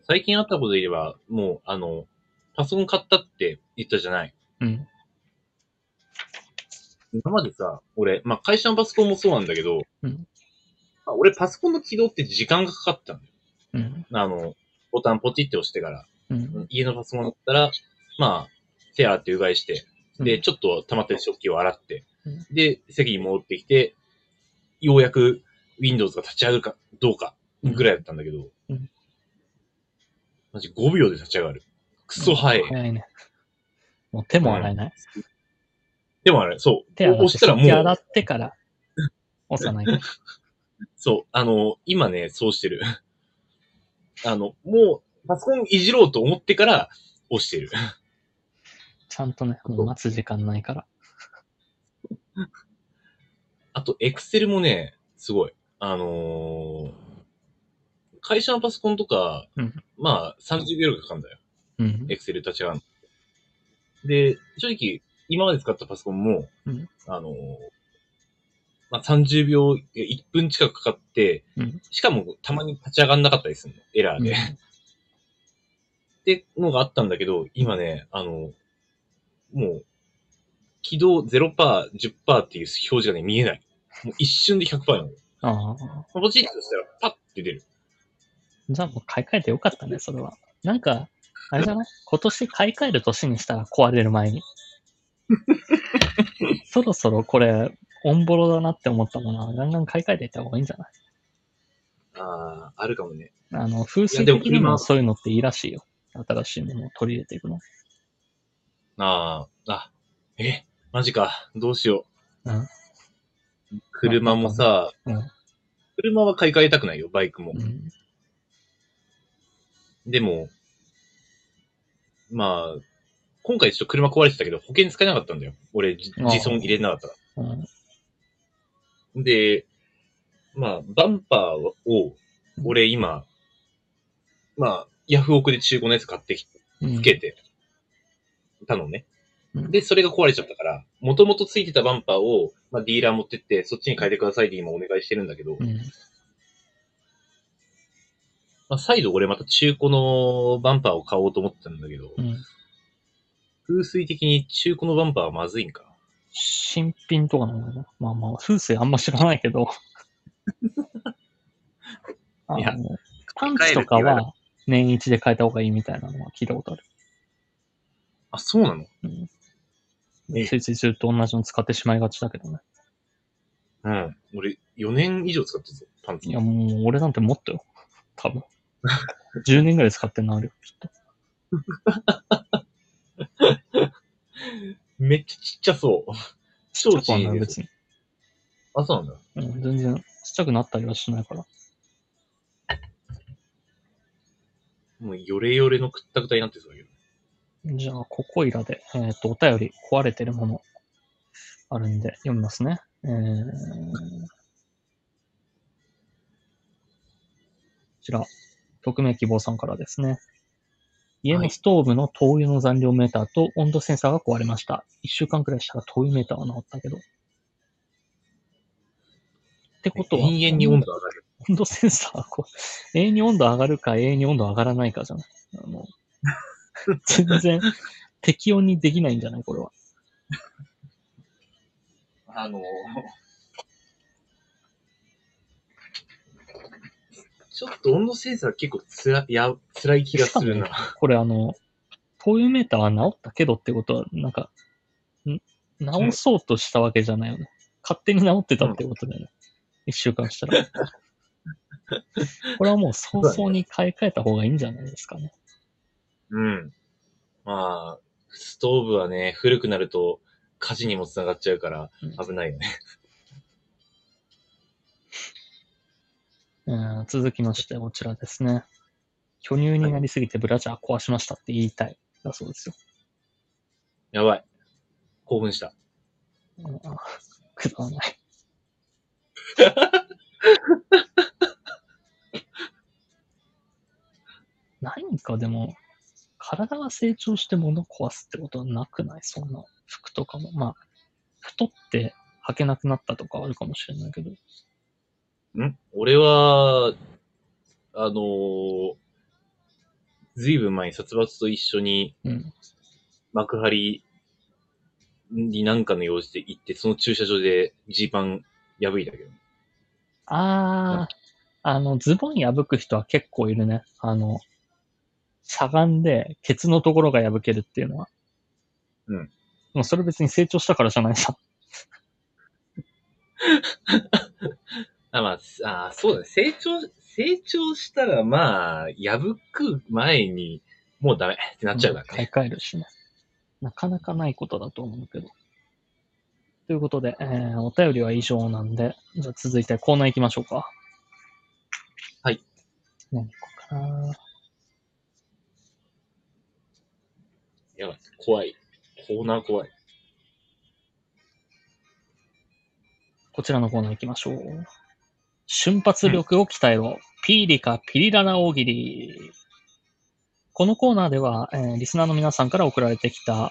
最近あったことで言えば、もう、あの、パソコン買ったって言ったじゃない。うん。今までさ、俺、まあ、会社のパソコンもそうなんだけど、うんまあ俺、パソコンの起動って時間がかかったんだよ。うん。あの、ボタンポチって押してから、うん。家のパソコンだったら、まあ、手洗ってうがいして、で、ちょっと溜まってる食器を洗って、うんで、席に戻ってきて、ようやく Windows が立ち上がるかどうかぐらいだったんだけど、うんマジ5秒で立ち上がる。クソ早い。早いね。もう手も洗えない。でもあれ、そう。手洗って、押したらも手洗う、ってから押さないと。<laughs> そう。あの、今ね、そうしてる。あの、もう、パソコンいじろうと思ってから押してる。ちゃんとね、もう待つ時間ないから。あと、エクセルもね、すごい。あのー会社のパソコンとか、うんまあ、30秒ぐらいかかるんだよ。うん。エクセル立ち上がるの。で、正直、今まで使ったパソコンも、うんあのーまあ、30秒、いや1分近くかかって、うんしかもたまに立ち上がんなかったりするの。エラーで。ってのがあったんだけど、今ね、あの、もう、起動0%、10%っていう表示がね、見えない。もう一瞬で100%なの。ああ。ポチッとしたらパッて出る。じゃあもう買い替えてよかったね、それは。なんか、あれじゃない今年買い替える年にしたら壊れる前に。<laughs> そろそろこれ、オンボロだなって思ったものは、ガンガン買い替えていった方がいいんじゃない？ああ、あるかもね。あの、風水的にも車そういうのっていいらしいよ。新しいものを取り入れていくの。ああ、あ、え、マジか。どうしよう。うん車もさ、うん車は買い替えたくないよ、バイクも。うん。でも、まあ、今回ちょっと車壊れてたけど、保険使えなかったんだよ。俺、自損入れなかったかうん。ら。で、まあ、バンパーを、俺今、まあ、ヤフオクで中古のやつ買ってきて、うんつけてたのね。うんで、それが壊れちゃったから、もともとついてたバンパーを、まあ、ディーラー持ってって、そっちに変えてくださいって今お願いしてるんだけど、うん。まあ、再度俺また中古のバンパーを買おうと思ってたんだけど、うん。風水的に中古のバンパーはまずいんか。新品とかなのかなまあまあ、風水あんま知らないけど。あ <laughs> いやの、パンツとかは年一で変えた方がいいみたいなのは聞いたことある。あ、そうなの？うん。えついついずっと同じの使ってしまいがちだけどね。うん。俺、4年以上使ってるぞ、パンツい。や、もう俺なんてもっとよ。多分。<laughs> 10年ぐらい使ってんのあるよ、きっと。<laughs> めっちゃちっちゃそう。超ちっちゃい別に。あ、そうなんだ。うん、全然ちっちゃくなったりはしないから。もう、ヨレヨレのくったくたになってそうだけど。じゃあ、ここいらで、えっ、と、お便り壊れてるものあるんで読みますね。えー、こちら、匿名希望さんからですね。家のストーブの灯油の残量メーターと温度センサーが壊れました。一週間くらいしたら灯油メーターは治ったけど。ってことは、延々に温度上がる。温度センサーはこう、永遠に温度上がるか永遠に温度上がらないかじゃない。あの、<laughs> 全然適温にできないんじゃないこれは。あのちょっと温度センサー結構つら、や、辛い気がするな。これあの、灯油メーターは治ったけどってことは、なんか、ん直そうとしたわけじゃないよね。勝手に治ってたってことだよね。一週間したら。<laughs> これはもう早々に買い替えた方がいいんじゃないですかね。うん。まあ、ストーブはね、古くなると火事にもつながっちゃうからうん危ないよね。うん続きまして、こちらですね。巨乳になりすぎてブラジャー壊しましたって言いたい。だそうですよ。やばい。興奮した。うんくだらない。<laughs> 何かでも、体が成長して物壊すってことはなくない？そんな服とかも。まあ、太って履けなくなったとかはあるかもしれないけど。ん？俺は、あのー、ずいぶん前に殺伐と一緒にうん。幕張になんかの用事で行って、その駐車場でジーパン破いたけど。あー、あの、ズボン破く人は結構いるね。あの、しゃがんで、ケツのところが破けるっていうのは。うん。でもそれ別に成長したからじゃないさ。<laughs> あ、まあ、あそうだね。成長、成長したら、まあ、破く前に、もうダメってなっちゃうから買いね。替えるしね。なかなかないことだと思うけど。ということで、えー、お便りは以上なんで、じゃあ続いてコーナー行きましょうか。はい。何行こうかな。やばい。怖い。コーナー怖い。こちらのコーナー行きましょう。瞬発力を鍛えろ。ピーリカピリラナ大喜利。このコーナーでは、えー、リスナーの皆さんから送られてきた、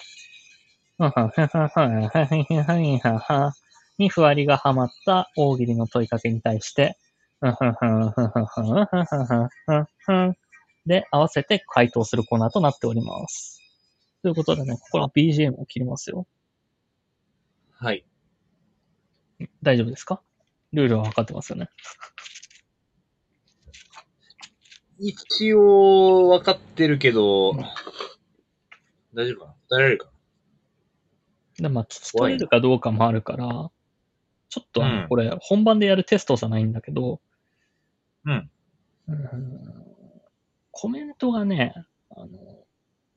にふわりがはまった大喜利の問いかけに対して、で、合わせて回答するコーナーとなっております。ということでね、ここの BGM を切りますよ。はい。大丈夫ですかルールは分かってますよね。一応、分かってるけど、うん大丈夫かな？答えられるかで、まあ、聞き取れるかどうかもあるから、ちょっとこれ、本番でやるテストじゃないんだけど、うん。うんコメントがね、あの、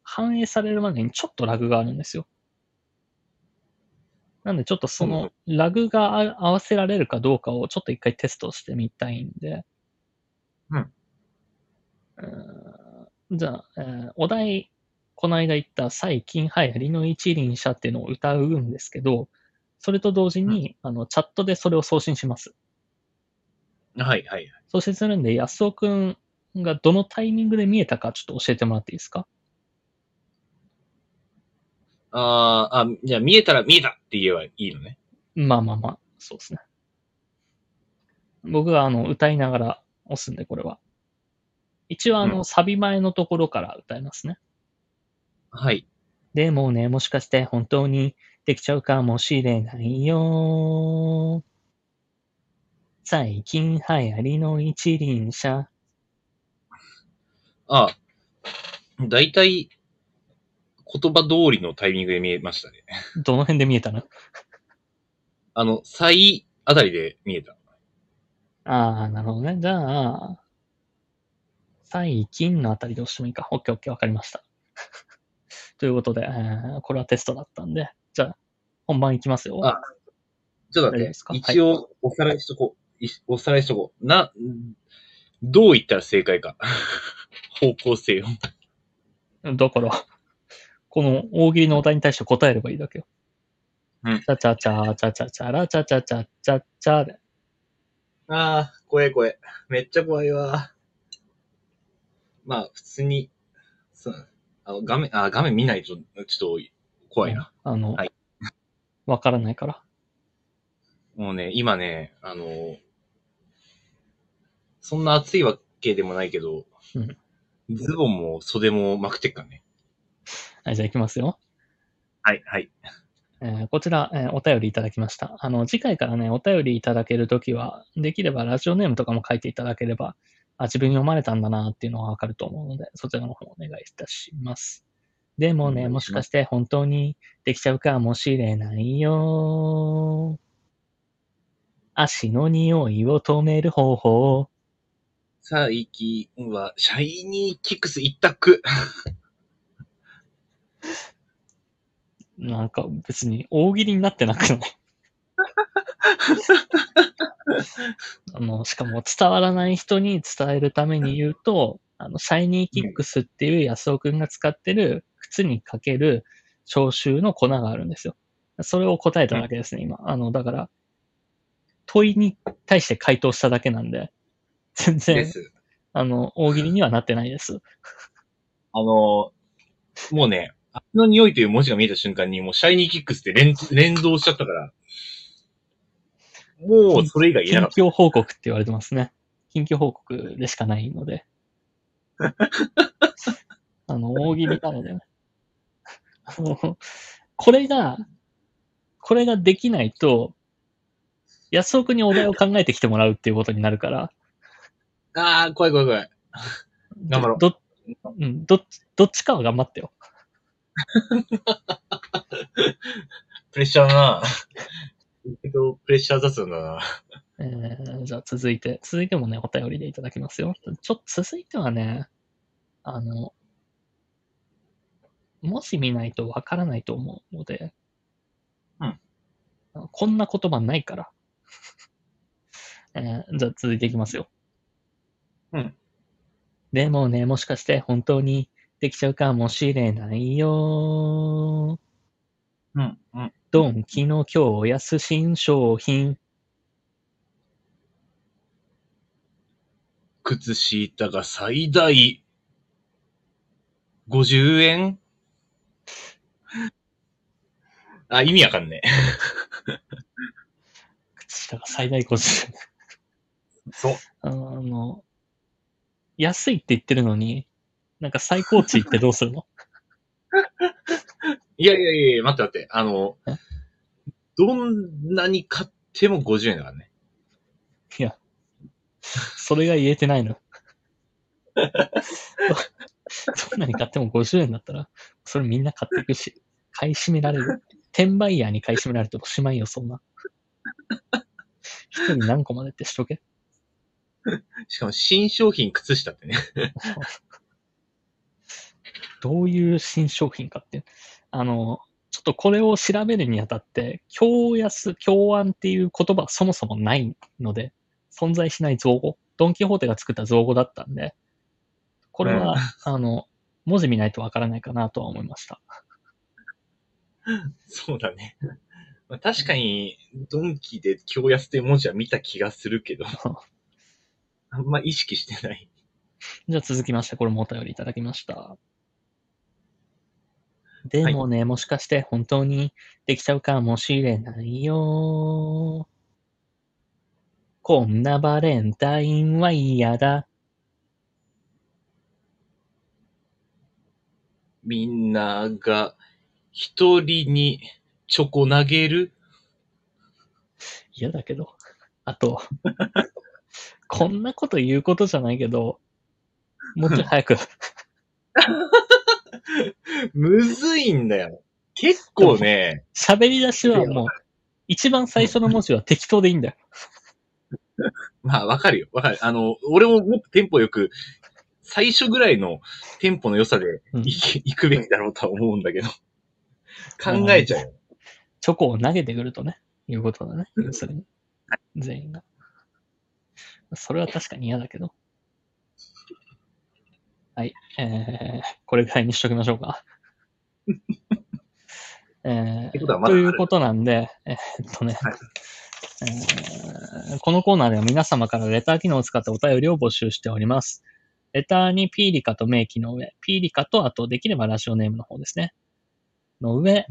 反映されるまでにちょっとラグがあるんですよ。なんで、ちょっとその、ラグがあ合わせられるかどうかをちょっと一回テストしてみたいんで、うん。うん。じゃあ、えーお題、この間言った最近流行りの一輪車っていうのを歌うんですけど、それと同時に、あの、チャットでそれを送信します。なはい、はい。送信するんで、安尾くんがどのタイミングで見えたかちょっと教えてもらっていいですか？あーあ、じゃあ見えたら見えたって言えばいいのね。まあまあまあ、そうですね。僕があの、歌いながら押すんで、これは。一応あの、うんサビ前のところから歌いますね。はい。でもね、もしかして本当にできちゃうかもしれないよ。最近流行りの一輪車。ああ、だいたい言葉通りのタイミングで見えましたね。どの辺で見えたの？あの、最あたりで見えた。ああ、なるほどね。じゃあ、最近のあたりで押してもいいか。オッケーオッケーわかりました。<laughs> ということで、えーこれはテストだったんで、じゃあ、本番いきますよ。あちょっと待って。一応、おさらいしとこう。いおさらいしとこう。な、どう言ったら正解か。<laughs> 方向性を。だから、この大喜利のお題に対して答えればいいだけよ。うんチャチャチャチャチャチャラチャチャチャチャチャで。ああ、怖い怖い。めっちゃ怖いわ。まあ、普通に、そう、あの、画面、あ、画面見ないと、ちょっと怖いな。あの、はいわからないから。もうね、今ね、あの、そんな暑いわけでもないけど、うんズボンも袖もまくってっからね。はい、じゃあ行きますよ。はい、はい。えーこちら、えーお便りいただきました。あの、次回からね、お便りいただけるときは、できればラジオネームとかも書いていただければ、あ、自分読まれたんだなっていうのがわかると思うので、そちらの方お願いいたします。でもね、もしかして本当にできちゃうかもしれないよ。足の匂いを止める方法。最近は、シャイニーキックス一択。なんか別に大喜利になってなくない？<laughs> あの、しかも伝わらない人に伝えるために言うと、あの、シャイニーキックスっていう安尾くんが使ってる靴にかける消臭の粉があるんですよ。それを答えただけですね、今。あの、だから、問いに対して回答しただけなんで、全で然、す。あの、大喜利にはなってないです。あの、もうね、足の匂いという文字が見えた瞬間に、もうシャイニーキックスって連連動しちゃったから、もうそれ以外言え近なかっ況報告って言われてますね。近況報告でしかないので。<laughs> あの、大喜利なのでね。あのこれが、これができないと、安尾くんにお題を考えてきてもらうっていうことになるから。た。ああ、怖い怖い怖い。頑張ろうど、うん、どどっちかは頑張ってよ。<laughs> プレッシャーだな。けど、プレッシャー雑談だな。えー、じゃあ続いて、続いてもね、お便りでいただきますよ。ちょっと続いてはね、あの、もし見ないとわからないと思うので、うん。こんな言葉ないから。<laughs> えーじゃあ続いていきますよ。うん。でもね、もしかして本当にできちゃうかもしれないよ。うん、うん。ドンキの今日安新商品。靴下が最大50円？<laughs> あ、意味わかんね <laughs> <laughs> 靴下が最大50円。え。そう。あの、安いって言ってるのに、なんか最高値ってどうするの？<laughs> いやいやいや待って待って。あのえ、どんなに買っても50円だからね。いや、それが言えてないの。<laughs> どんなに買っても50円だったら、それみんな買っていくし、買い占められる。転売ヤーに買い占められておしまいよ、そんな。一人何個までってしとけ。しかも新商品靴下ってね。<laughs> どういう新商品かって。あの、ちょっとこれを調べるにあたって、共安、共安っていう言葉はそもそもないので、存在しない造語。ドンキホーテが作った造語だったんで、これは、あの、文字見ないとわからないかなとは思いました。<laughs> そうだね。まあ、確かに、ドンキで京安って文字は見た気がするけど、あんま意識してない。じゃあ続きまして、これもお便りいただきました。でもね、もしかして本当にできちゃうかもしれないよ。こんなバレンタインは嫌だ。みんなが一人にチョコ投げる？嫌だけど。あと、こんなこと言うことじゃないけど、もうちょい早く。<laughs> <laughs> むずいんだよ。結構ね、喋り出しはもう、一番最初の文字は適当でいいんだよ。<laughs> まあわかるよ。わかる。あの、俺ももっとテンポよく、最初ぐらいのテンポの良さでうんいき行くべきだろうとは思うんだけど。考えちゃうよ。チョコを投げてくるとね、いうことだね。要するに。全員が。それは確かに嫌だけど。はい。えー、これぐらいにしときましょうか。<laughs> えー、ということなんで、えー、っとね、はい、えー、このコーナーでは皆様からレター機能を使ったお便りを募集しております。レターにピーリカと名機の上、ピーリカと、あと、できればラジオネームの方ですね。の上、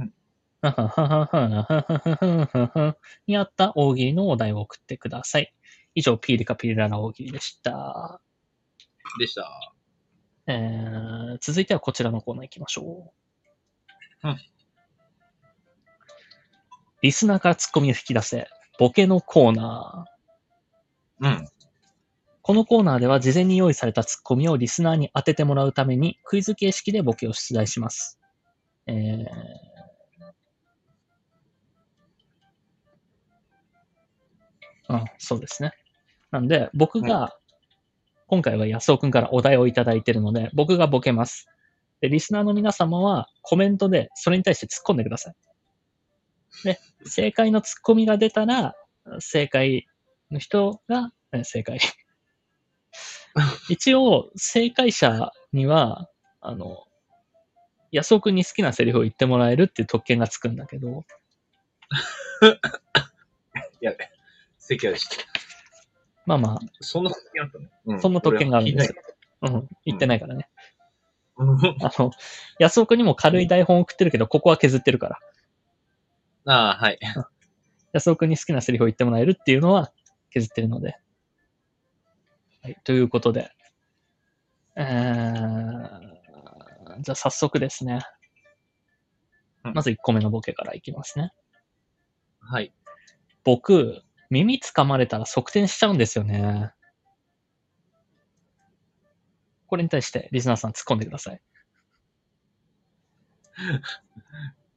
にあった大喜利のお題を送ってください。以上、ピーリカピーララ大喜利でした。でした。えー、続いてはこちらのコーナー行きましょう。うんリスナーからツッコミを引き出せ、ボケのコーナー。うん。このコーナーでは事前に用意されたツッコミをリスナーに当ててもらうためにクイズ形式でボケを出題します。えー、うん、そうですね。なんで、僕が、今回は安尾くんからお題をいただいているので、僕がボケます。で、リスナーの皆様はコメントでそれに対して突っ込んでください。で、正解のツッコミが出たら、正解の人が、え正解。<laughs> 一応、正解者には、あの、安尾くんに好きなセリフを言ってもらえるっていう特権がつくんだけど、<laughs> やべ。席はした。まあまそんな特権あったの？うんそんな特権があるんですよ。あ、うん、言ってないからね。あの、安尾くんにも軽い台本を送ってるけど、ここは削ってるから。ああ、はい。安尾くんに好きなセリフを言ってもらえるっていうのは削ってるので。はい、ということで。えー、じゃあ早速ですね。うんまず1個目のボケからいきますね。はい。僕、耳掴まれたら側転しちゃうんですよね。これに対してリスナーさん突っ込んでください。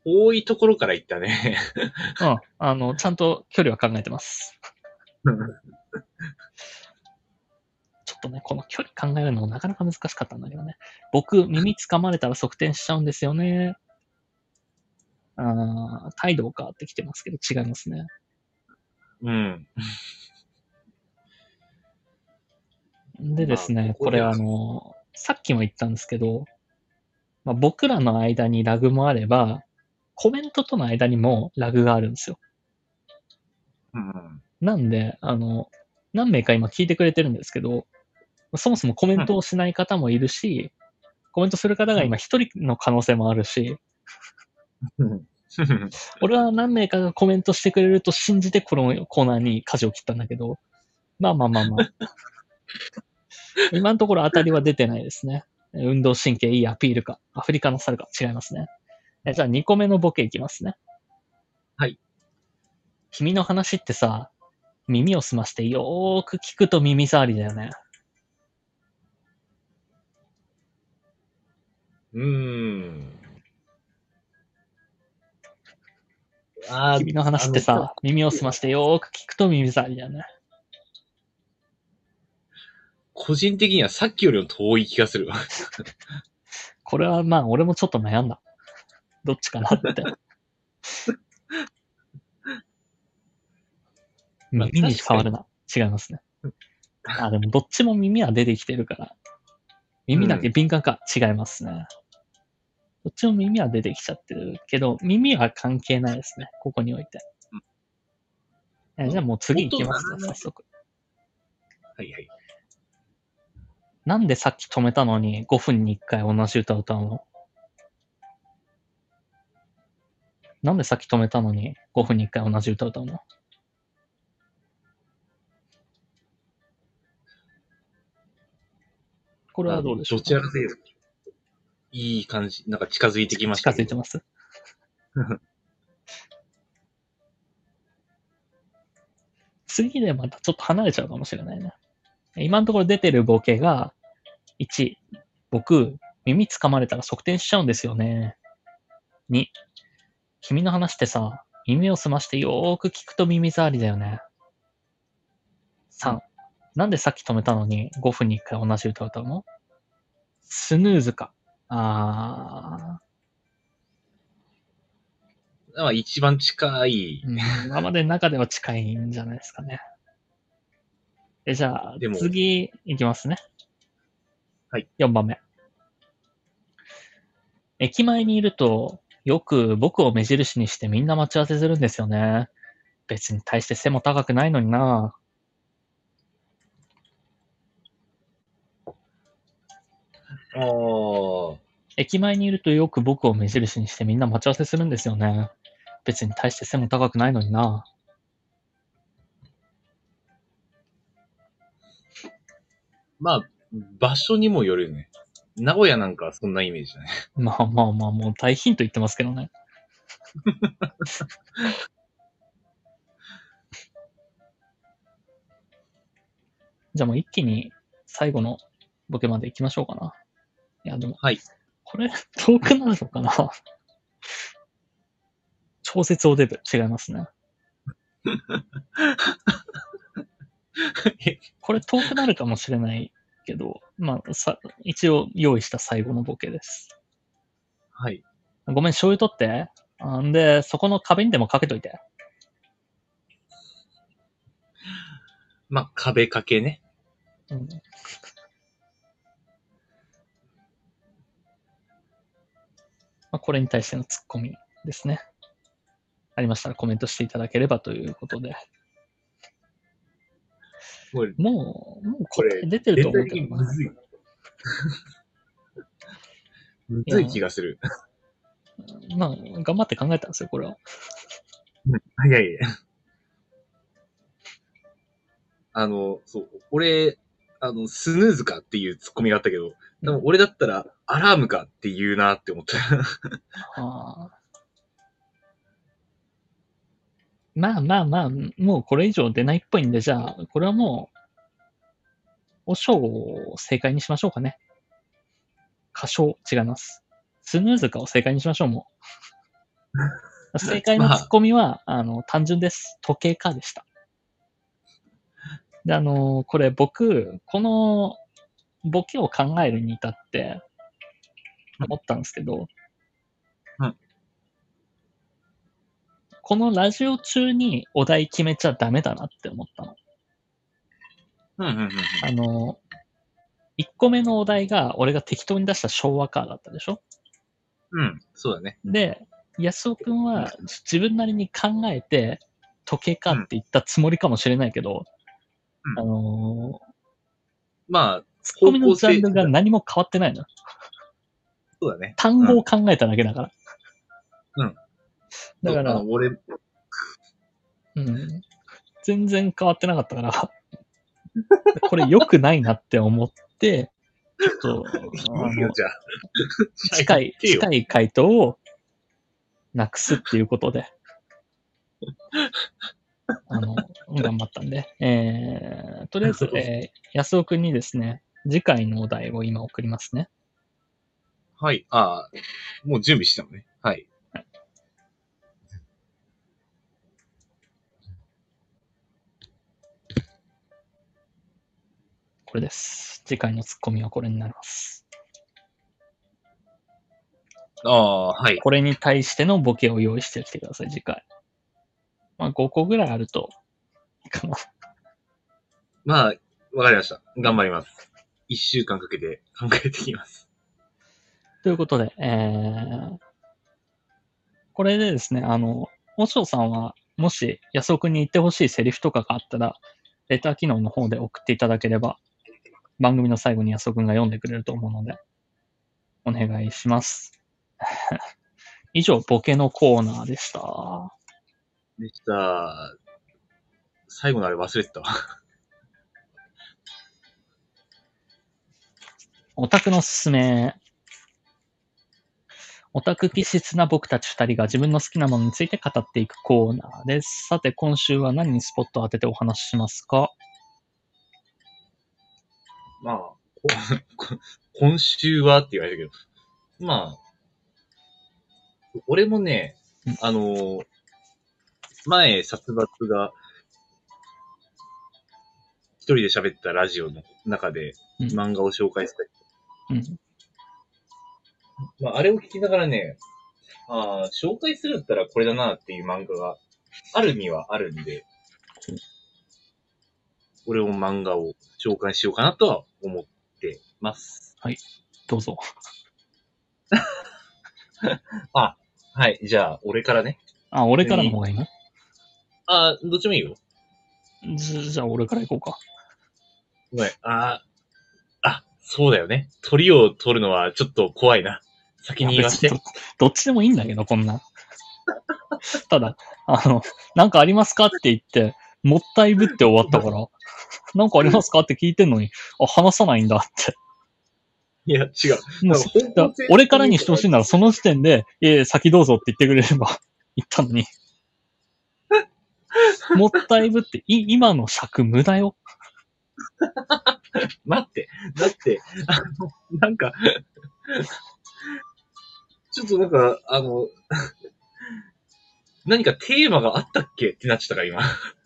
多いところから行ったね。うん。あの、ちゃんと距離は考えてます。ちょっとね、この距離考えるのもなかなか難しかったんだけどね。僕、耳掴まれたら側転しちゃうんですよね。あー態度を変わってきてますけど、違いますね。うん。でですね、これまあここではあの、さっきも言ったんですけど、まあ、僕らの間にラグもあれば、コメントとの間にもラグがあるんですよ。うん。なんで、あの、何名か今聞いてくれてるんですけど、そもそもコメントをしない方もいるし、コメントする方が今一人の可能性もあるし、うん。<laughs> 俺は何名かがコメントしてくれると信じてこのコーナーに舵を切ったんだけど、まあまあまあまあ。今のところ当たりは出てないですね。運動神経いいアピールか、アフリカの猿か違いますね。えじゃあ2個目のボケいきますね。はい。君の話ってさ、耳を澄ましてよーく聞くと耳障りだよね。うーん。あ君の話ってさ、耳を澄ましてよーく聞くと耳障りだよね。個人的にはさっきよりも遠い気がするわ。<laughs> これはまあ俺もちょっと悩んだ。どっちかなって。<laughs> まあ耳に変わるな。違いますね。あ、でもどっちも耳は出てきてるから。耳だけ敏感か、違いますね。どっちも耳は出てきちゃってるけど、耳は関係ないですね。ここにおいて。えじゃあもう次行きますね、早速。はいはい。なんでさっき止めたのに5分に1回同じ歌歌うの？なんでさっき止めたのに5分に1回同じ歌歌うの？これはどうでしょうどちらかというと、いい感じ、なんか近づいてきました。近づいてます？<laughs> 次でまたちょっと離れちゃうかもしれないね。今のところ出てるボケが、1、僕、耳掴まれたら側転しちゃうんですよね。2、君の話ってさ、耳を澄ましてよーく聞くと耳障りだよね。3、なんでさっき止めたのに5分に1回同じ歌歌うの？スヌーズか。あまあ一番近いー、。うん、<laughs> 今までの中では近いんじゃないですかね。え、じゃあ次、いきますね。はい。4番目。駅前にいると、よく僕を目印にしてみんな待ち合わせするんですよね。別に大して背も高くないのになああ。駅前にいるとよく僕を目印にしてみんな待ち合わせするんですよね。別に大して背も高くないのになまあ、場所にもよるよね。名古屋なんかはそんなイメージだね。まあまあまあ、もう大ヒント言ってますけどね。<laughs> じゃあもう一気に最後のボケまで行きましょうかな。いや、でも、はい。これ、遠くなるのかな？超絶おデブ、違いますね。<laughs> これ遠くなるかもしれないけど、まあ、さ、一応用意した最後のボケです。はい。ごめん、醤油取って。あんで、そこの壁にでもかけといて。まあ、壁掛けね。うん。まあ、これに対してのツッコミですね。ありましたらコメントしていただければということで。もう、もう、これ出てると思うけどむずい。<laughs> むずい気がする。まあ、頑張って考えたんですよ、これは。いやいや。あの、そう、俺、あの、スヌーズかっていうツッコミがあったけど、でも俺だったら、アラームかって言うなって思った。ああまあまあまあ、もうこれ以上出ないっぽいんで、じゃあ、これはもう、おしょうを正解にしましょうかね。歌唱、違います。スヌーズかを正解にしましょう、もう。<laughs> 正解のツッコミは、あの、単純です。時計かでした。で、あの、これ僕、この、ボケを考えるに至って、思ったんですけど、うんこのラジオ中にお題決めちゃダメだなって思ったの。うんうんうんあの、1個目のお題が俺が適当に出した昭和カーだったでしょ？うん。うん、そうだね。で、安尾くんは自分なりに考えて時計かって言ったつもりかもしれないけど、うんあのまあ、ツッコミのジャンルが何も変わってないの。そうだね。単語を考えただけだから。うん。だから俺、うん。全然変わってなかったから、これ良くないなって思って、ちょっと。近い、近い回答をなくすっていうことで、あの、<laughs> 頑張ったんで、えー、とりあえず、えー、安尾くんにですね、次回のお題を今送りますね。はい。ああ、もう準備したのね。はい。これです。次回のツッコミはこれになります。ああ、はい。これに対してのボケを用意してきてください、次回。まあ、5個ぐらいあると、いいかな。まあ、わかりました。頑張ります。一週間かけて考えてきます。ということで、えー、これでですね、あの、おしょうさんは、もし安尾くんに言ってほしいセリフとかがあったら、レター機能の方で送っていただければ、番組の最後に安尾くんが読んでくれると思うので、お願いします。<laughs> 以上、ボケのコーナーでした。でした。最後のあれ忘れてたオタクのすすめ。オタク気質な僕たち二人が自分の好きなものについて語っていくコーナーです。さて、今週は何にスポットを当ててお話ししますか？まあ、ここ <laughs> 今週はって言われたけど、まあ、俺もねうん、あの、前、殺伐が、一人で喋ったラジオの中でうん漫画を紹介したり、うん。まあ、あれを聞きながらね、ああ、紹介するんだったらこれだなっていう漫画があるにはあるんで、俺も漫画を紹介しようかなとは思ってます。どうぞ。<laughs> はい、じゃあ、俺からね。あ、俺からの方がいいの？あーどっちもいいよ。じじゃあ、俺から行こうか。ごめん。あ、そうだよね。鳥を取るのはちょっと怖いな。先に言わせてどどっちでもいいんだけど、こんな。<laughs> ただ、あの、なんかありますかって言って、もったいぶって終わったから、<laughs> なんかありますかって聞いてんのに、あ、話さないんだって。いや、違う。もう俺からにしてほしいなら、その時点で、いえいえ、先どうぞって言ってくれれば、<laughs> 言ったのに。もったいぶって、い、今の尺無駄よ。<laughs> 待って。だって、あの、なんか、ちょっとなんか、あの、<laughs> 何かテーマがあったっけってなっちゃったから、今。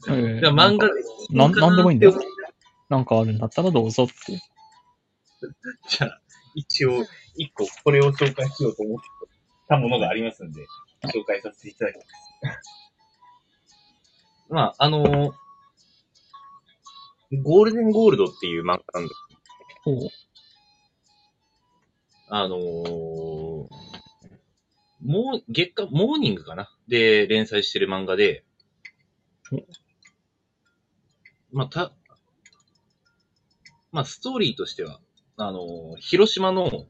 ええじゃあ漫画で。なんなんでもいいんだよ。なんかあるんだったらどうぞって。じゃあ、一応、一個これを紹介しようと思ってたものがありますんで、紹介させていただきます。まあ、あのーゴールデンゴールドっていう漫画なんだほう。あのー、もう、月間、モーニングかな？で、連載してる漫画で。お、まあ、た、まあ、ストーリーとしては、あのー広島の、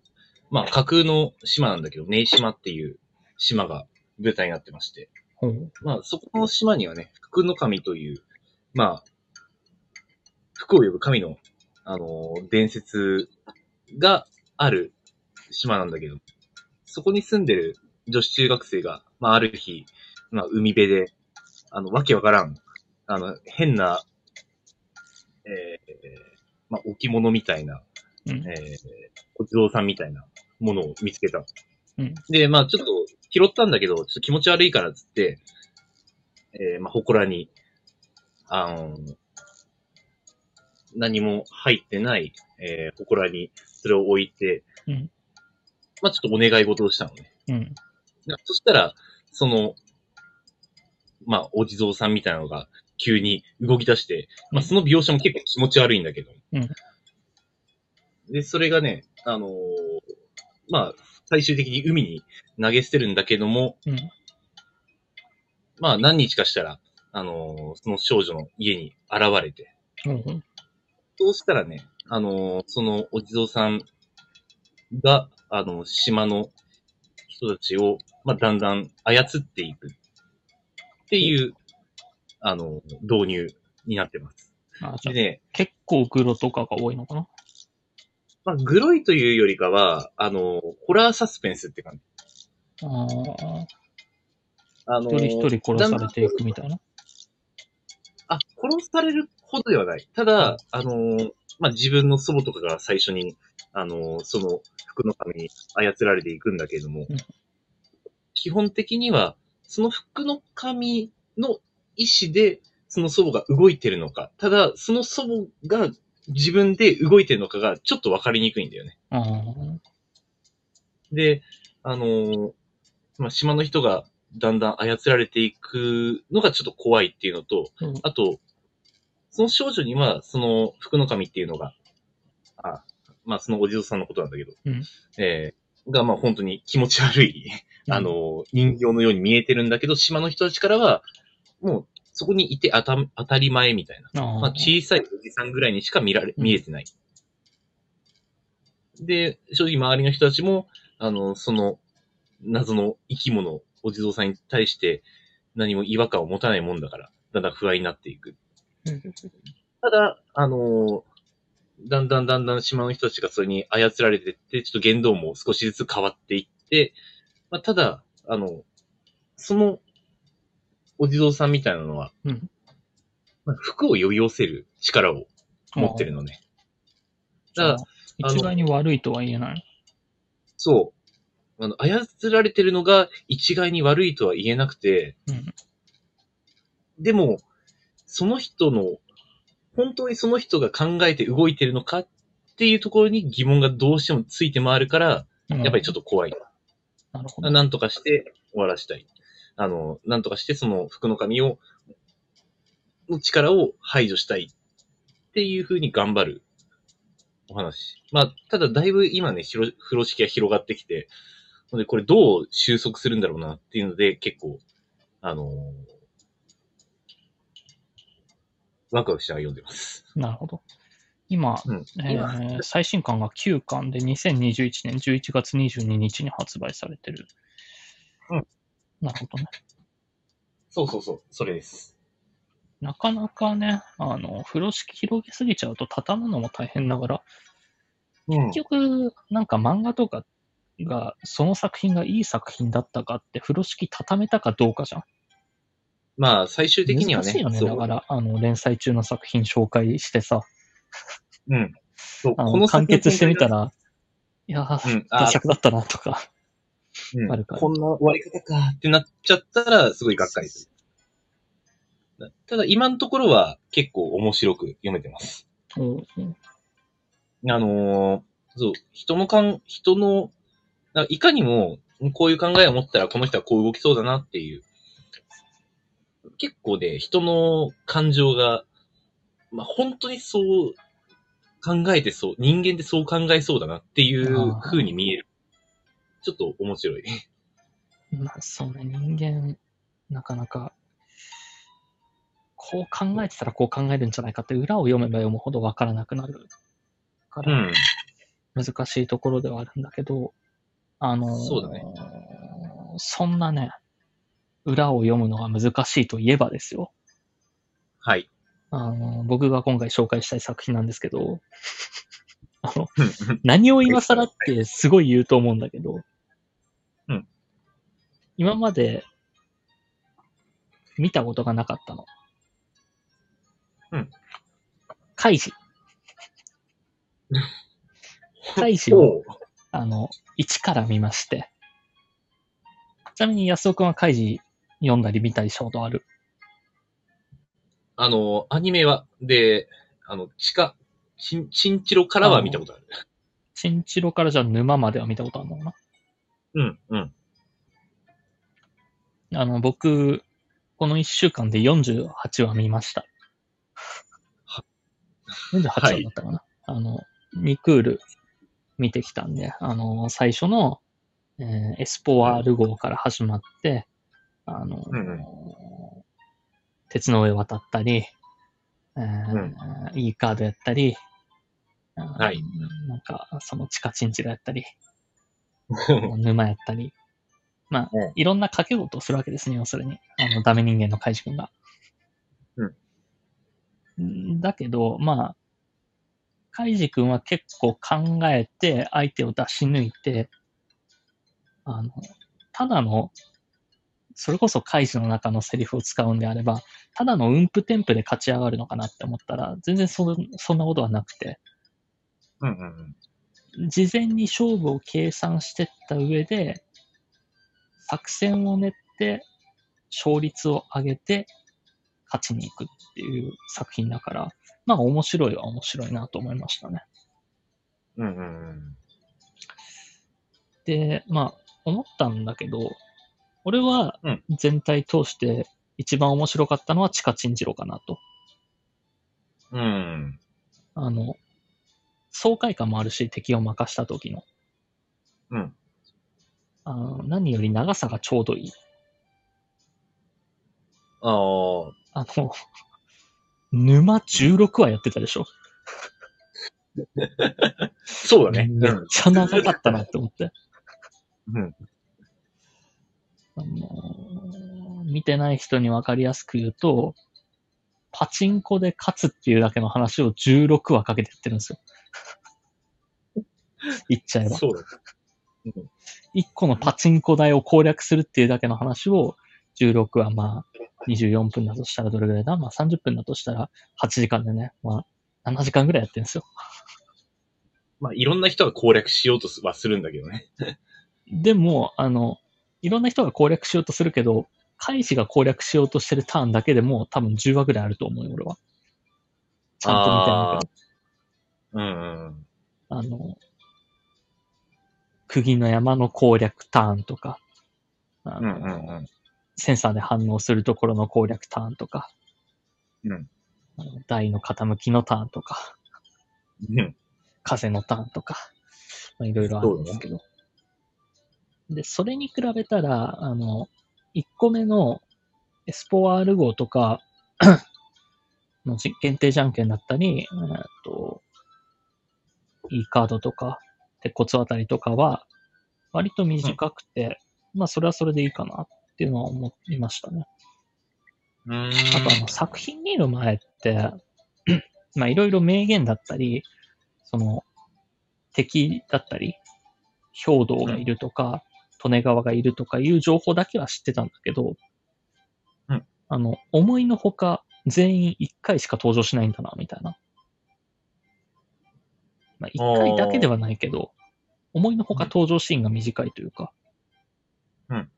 まあ、架空の島なんだけど、根島っていう島が舞台になってまして。まあ、そこの島にはね、福の神という、まあ、福を呼ぶ神の、あのー伝説がある島なんだけど、そこに住んでる女子中学生が、まあ、ある日、まあ、海辺で、あの、わけわからん、あの、変な、えー、まあ、置物みたいな、うん。えー、お地蔵さんみたいなものを見つけた。うんで、まあちょっと拾ったんだけど、ちょっと気持ち悪いからっつって、えー、まあ、祠に、あの、何も入ってない、えー、祠にそれを置いて、うんまあちょっとお願い事をしたのね。うん。なそしたら、その、まあ、お地蔵さんみたいなのが急に動き出して、まあ、その描写も結構気持ち悪いんだけど。うんで、それがね、あのーまあ、最終的に海に投げ捨てるんだけども、うん。まあ、何日かしたら、あのーその少女の家に現れて、ほうほう。そうしたらね、あのーそのお地蔵さんが、あの、島の人たちを、まあ、だんだん操っていくっていう、あの、導入になってます。あ、でね、結構グロとかが多いのかな？まあ、グロいというよりかは、あの、ホラーサスペンスって感じ。ああ、あの、一人一人殺されていくみたいな？あ、殺されるほどではない。ただ、あのーまあ、自分の祖母とかが最初に、あのーその服の神に操られていくんだけれども、うん。基本的には、その服の神の意志で、その祖母が動いてるのか、ただ、その祖母が自分で動いてるのかがちょっとわかりにくいんだよね。で、あのーまあ、島の人がだんだん操られていくのがちょっと怖いっていうのと、うん。あと、その少女には、その福の神っていうのが、あまあ、そのお地蔵さんのことなんだけど、うんえーが、まあ、本当に気持ち悪い、あのー人形のように見えてるんだけど、島の人たちからは、もう、そこにいて当た当たり前みたいな。ああまあ、小さいおじさんぐらいにしか見られ、うん見えてない。で、正直周りの人たちも、あの、その、謎の生き物、お地蔵さんに対して何も違和感を持たないもんだから、だんだん不安になっていく。うんただ、あのだんだんだんだん島の人たちがそれに操られてって、ちょっと言動も少しずつ変わっていって、ままあ、ただ、あの、その、お地蔵さんみたいなのは、うんまあ、服を呼び寄せる力を持ってるのね。だから、一概に悪いとは言えない。そう。あの、操られてるのが一概に悪いとは言えなくて、うん。でも、その人の、本当にその人が考えて動いてるのかっていうところに疑問がどうしてもついて回るから、やっぱりちょっと。と怖い。なるほど。なんとかして終わらしたい。あの、なんとかしてその服の神を、の力を排除したいっていう風に頑張るお話。まあ、ただだいぶ今ね、風呂敷が広がってきて、のでこれどう収束するんだろうなっていうので結構、あのーワクワクしながら読んでます。なるほど。今、うん。えー最新刊が9巻で2021年11月22日に発売されてる。うん。なるほどね。そうそうそう、それです。なかなかね、あの、風呂敷広げすぎちゃうと畳むのも大変だから、うん結局、なんか漫画とかが、その作品がいい作品だったかって、風呂敷畳めたかどうかじゃん。まあ、最終的にはね、難しいよね。だから、あの、連載中の作品紹介してさ、うん。そう、あの、この完結してみたら、ら、いやー、うん、あ打尺だったなとか、うんあるからこんな終わり方かってなっちゃったら、すごいがっかりする。ただ、今のところは結構面白く読めてます。おううんあのーそう、人のかん、人の、いかにも、こういう考えを持ったらこの人はこう動きそうだなっていう、結構ね、人の感情が、まあ、本当にそう考えてそう、人間ってそう考えそうだなっていう風に見える。ちょっと面白い。まあ、そうね、人間、なかなか、こう考えてたらこう考えるんじゃないかって、裏を読めば読むほどわからなくなるから、うん。難しいところではあるんだけど、あのーそうだねそんなね、裏を読むのが難しいといえばですよ。はい。あのー僕が今回紹介したい作品なんですけど、あの、何を今更ってすごい言うと思うんだけど、うん今まで見たことがなかったの。うん。カイジ。<laughs> カイジを、あの、一から見まして。ちなみに安尾くんはカイジ読んだり見たりしたことある？あの、アニメは、で、あの、地下、チン、チンチロからは見たことある。チンチロからじゃあ沼までは見たことあるのかな？うん、うん。あの、僕、この一週間で48話見ました。48話だったかな、あの、2クール見てきたんで、あの、最初の、えーエスポワール号から始まって、あの、うん鉄の上渡ったり、えーいいカードやったり、はいなんか、その地下チンチロやったり、<laughs> 沼やったり、まあうん、いろんな掛け事をするわけですね、要するに。あの、ダメ人間のカイジ君が。うん。だけど、まあ、カイジ君は結構考えて、相手を出し抜いて、あの、ただの、それこそカイジの中のセリフを使うんであれば、ただの運布テンプで勝ち上がるのかなって思ったら、全然そそんなことはなくて、うん、うんうん。事前に勝負を計算してった上で、作戦を練って、勝率を上げて、勝ちに行くっていう作品だから、まあ面白いは面白いなと思いましたね。うん、うんうん。で、まあ思ったんだけど、俺はうん全体通して一番面白かったのはチカチンジロかなと。うん。あの、爽快感もあるし、敵を任した時の。うん。あの何より長さがちょうどいい。ああ、あの、沼16話やってたでしょ？<laughs> そうだね。めっちゃ長かったなって思って。うん。あの見てない人にわかりやすく言うと、パチンコで勝つっていうだけの話を16話かけてやってるんですよ。<laughs> 言っちゃえば。そうだ。うん1個のパチンコ台を攻略するっていうだけの話を、16はまあ、24分だとしたらどれぐらいだ？まあ30分だとしたら8時間でね、まあ、7時間ぐらいやってるんですよ。まあ、いろんな人が攻略しようとはするんだけどね。でも、あの、いろんな人が攻略しようとするけど、カイジが攻略しようとしてるターンだけでも多分10話ぐらいあると思うよ、俺は。ちゃんと見てないけど。うんうん。あの、釘の山の攻略ターンとか、あのうんうんうん。センサーで反応するところの攻略ターンとか、うんあの台の傾きのターンとか、うん。風のターンとか、まあ、いろいろあるんですけど。で、それに比べたら、あの、1個目のエスポワール号とか <clears throat> のじ限定じゃんけんだったり、えーっと、E カードとか、鉄骨あたりとかは、割と短くて、まあそれはそれでいいかなっていうのは思いましたね。あとあの作品見る前って、<clears throat> まあいろいろ名言だったり、その敵だったり、兵道がいるとか、利根川がいるとかいう情報だけは知ってたんだけど、うんあの、思いのほか全員1回しか登場しないんだな、みたいな。まあ1回だけではないけど、思いのほか登場シーンが短いというか、うん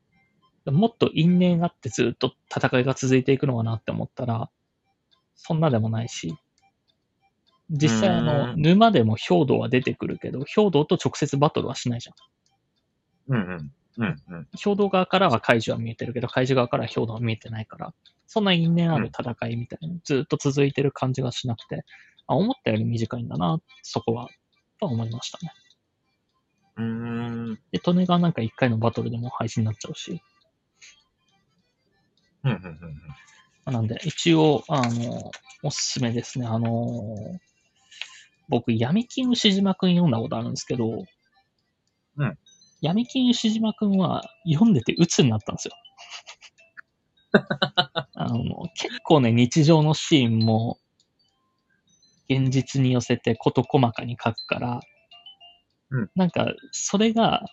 もっと因縁があってずっと戦いが続いていくのかなって思ったら、そんなでもないし、実際あうの、ん沼でも兵道は出てくるけど、兵道と直接バトルはしないじゃん。うんうん。うんうん。兵道側からは怪獣は見えてるけど、怪獣側からは兵道は見えてないから、そんな因縁ある戦いみたいな、ずっと続いてる感じがしなくて、あ、思ったより短いんだな、そこは、とは思いましたね。うーん。で、利根川なんか一回のバトルでも配信になっちゃうし、うんうんうんうん。まあなんで、一応、あの、おすすめですね。あの、僕、闇金牛島くん読んだことあるんですけど、うん。闇金牛島くんは読んでて鬱になったんですよ。<laughs> あの、結構ね、日常のシーンも、現実に寄せて事細かに書くから、うんなんか、それが、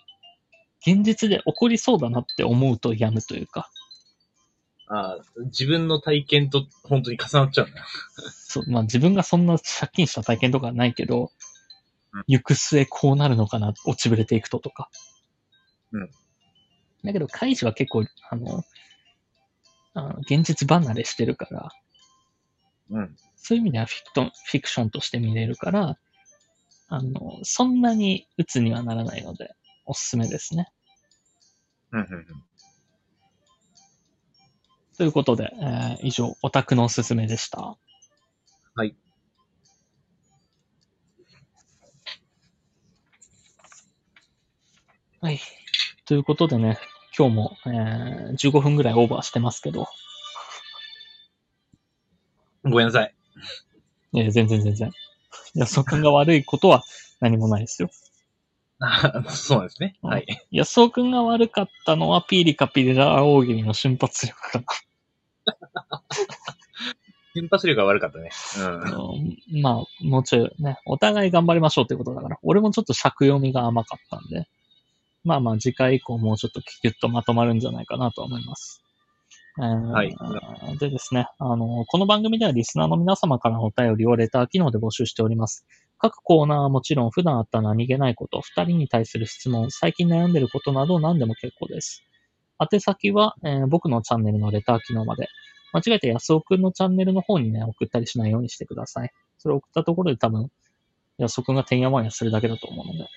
現実で起こりそうだなって思うとやむというか、ああ、自分の体験と本当に重なっちゃうんだ。<laughs> そう、まあ自分がそんな借金した体験とかはないけど、うん行く末こうなるのかな、落ちぶれていくととか。うん。だけど、カイジは結構、あの、あの現実離れしてるから、うん。そういう意味ではフィクトンフィクションとして見れるから、あの、そんなに鬱にはならないので、おすすめですね。うんうんうん。ということで、えー以上、オタクのおすすめでした。はい。はい。ということでね、今日も、えー15分ぐらいオーバーしてますけど、ごめんなさい。えー全然全然。安尾くんが悪いことは何もないですよ。あ <laughs> そうですね。うんはい。安尾くんが悪かったのはピーリカピリラ大喜利の瞬発力か <laughs> 瞬発力が悪かったね。な。うんまあ、もうちょいね、お互い頑張りましょうってことだから、俺もちょっと尺読みが甘かったんで、まあまあ次回以降もうちょっとキュッとまとまるんじゃないかなと思います。えーはいでですね、あの、この番組ではリスナーの皆様からのお便りをレター機能で募集しております。各コーナーはもちろん普段あった何気ないこと、二人に対する質問、最近悩んでることなど何でも結構です。宛先は、えー僕のチャンネルのレター機能まで。間違えて安尾くんのチャンネルの方にね、送ったりしないようにしてください。それを送ったところで多分、安尾くんがてんやわんやするだけだと思うので。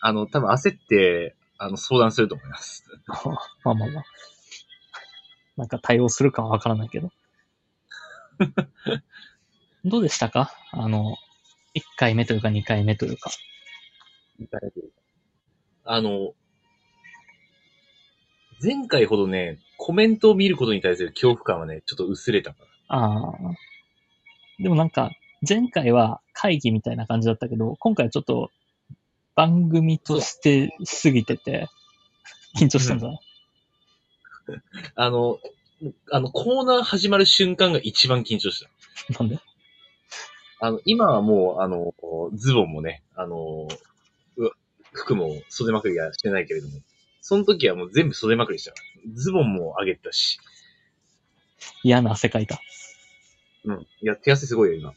あの、多分焦って、あの、相談すると思います。<laughs> まあまあまあ。なんか対応するかはわからないけど。<laughs> どうでしたか？あの、1回目というか2回目というか。あの、前回ほどね、コメントを見ることに対する恐怖感はね、ちょっと薄れたかああ。でもなんか、前回は会議みたいな感じだったけど、今回はちょっと番組として過ぎてて、緊張したんだ。な。あの、あの、コーナー始まる瞬間が一番緊張した。なんで？あの、今はもう、あの、ズボンもね、あの、う服も袖まくりはしてないけれども、その時はもう全部袖まくりした。ズボンも上げたし。嫌な汗かいた。うん。いや、手汗すごいよ、今。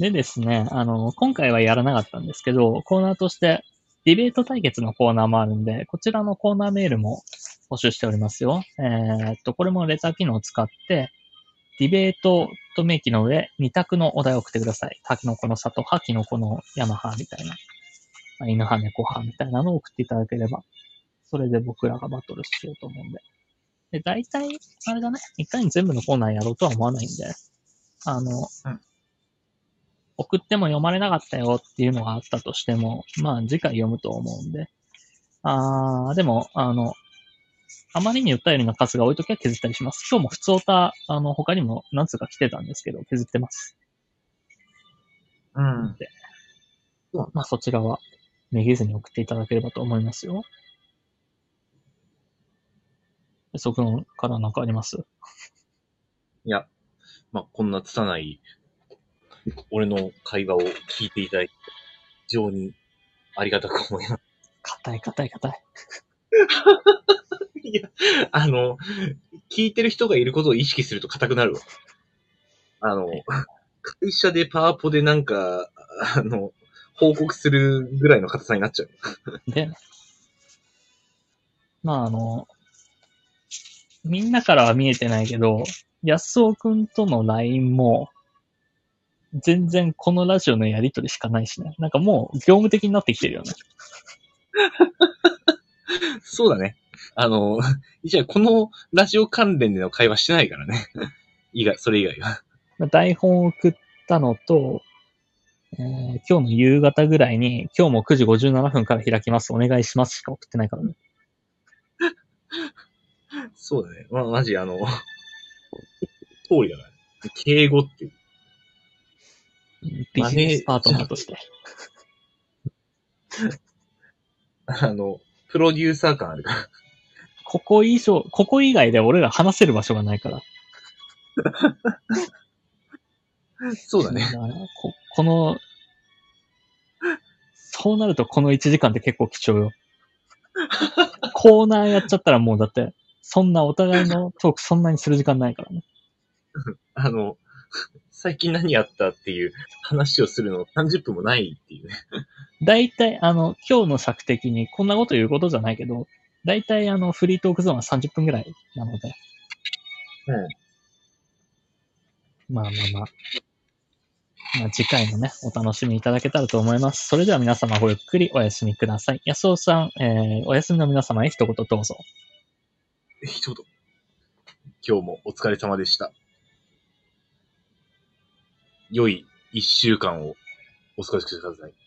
でですね、あの、今回はやらなかったんですけど、コーナーとして、ディベート対決のコーナーもあるんで、こちらのコーナーメールも募集しておりますよ。えーっと、これもレター機能を使って、ディベートと明記の上、二択のお題を送ってください。タキノコの里派、キノコの山派みたいな、ま犬派、猫派みたいなのを送っていただければ、それで僕らがバトルしようと思うんで。で、大体、あれだね、一回に全部のコーナーやろうとは思わないんで、あの、うん送っても読まれなかったよっていうのがあったとしても、まあ次回読むと思うんで。あー、でも、あの、あまりに訴えるような数が多いときは削ったりします。今日も普通歌、あの、他にも何つうか来てたんですけど、削ってます。うん。でまあそちらは、めげずに送っていただければと思いますよ。そくんから何かあります？いや、まあ、こんな拙い、俺の会話を聞いていただいて、非常にありがたく思います。硬い硬い硬い。<laughs> いや、あの、聞いてる人がいることを意識すると硬くなるわ。あの、会社でパワポでなんか、あの、報告するぐらいの硬さになっちゃう。で、<laughs> まああの、みんなからは見えてないけど、安尾くんとの LINE も、全然このラジオのやりとりしかないしね。なんかもう業務的になってきてるよね。<laughs> そうだね。あの、じゃあこのラジオ関連での会話してないからね。以外、それ以外は。台本を送ったのと、えー今日の夕方ぐらいに、今日も9時57分から開きます。お願いしますしか送ってないからね。<laughs> そうだね。ま、マジあの、通りだから。敬語っていう。ビジネスパートナーとして。あの、プロデューサー感あるから。ここ以上、ここ以外で俺ら話せる場所がないから。そうだね。ここの、そうなるとこの1時間って結構貴重よ。コーナーやっちゃったらもうだって、そんなお互いのトークそんなにする時間ないからね。<laughs> あの、最近何やったっていう話をするの30分もないっていうね。だいたいあの、今日の尺的にこんなこと言うことじゃないけど、だいたいあの、フリートークゾーンは30分ぐらいなので。うん。まあまあまあ。まあ次回もね、お楽しみいただけたらと思います。それでは皆様ごゆっくりお休みください。安尾さん、えー、お休みの皆様へ一言どうぞ。一言。今日もお疲れ様でした。良い一週間をお過ごしください。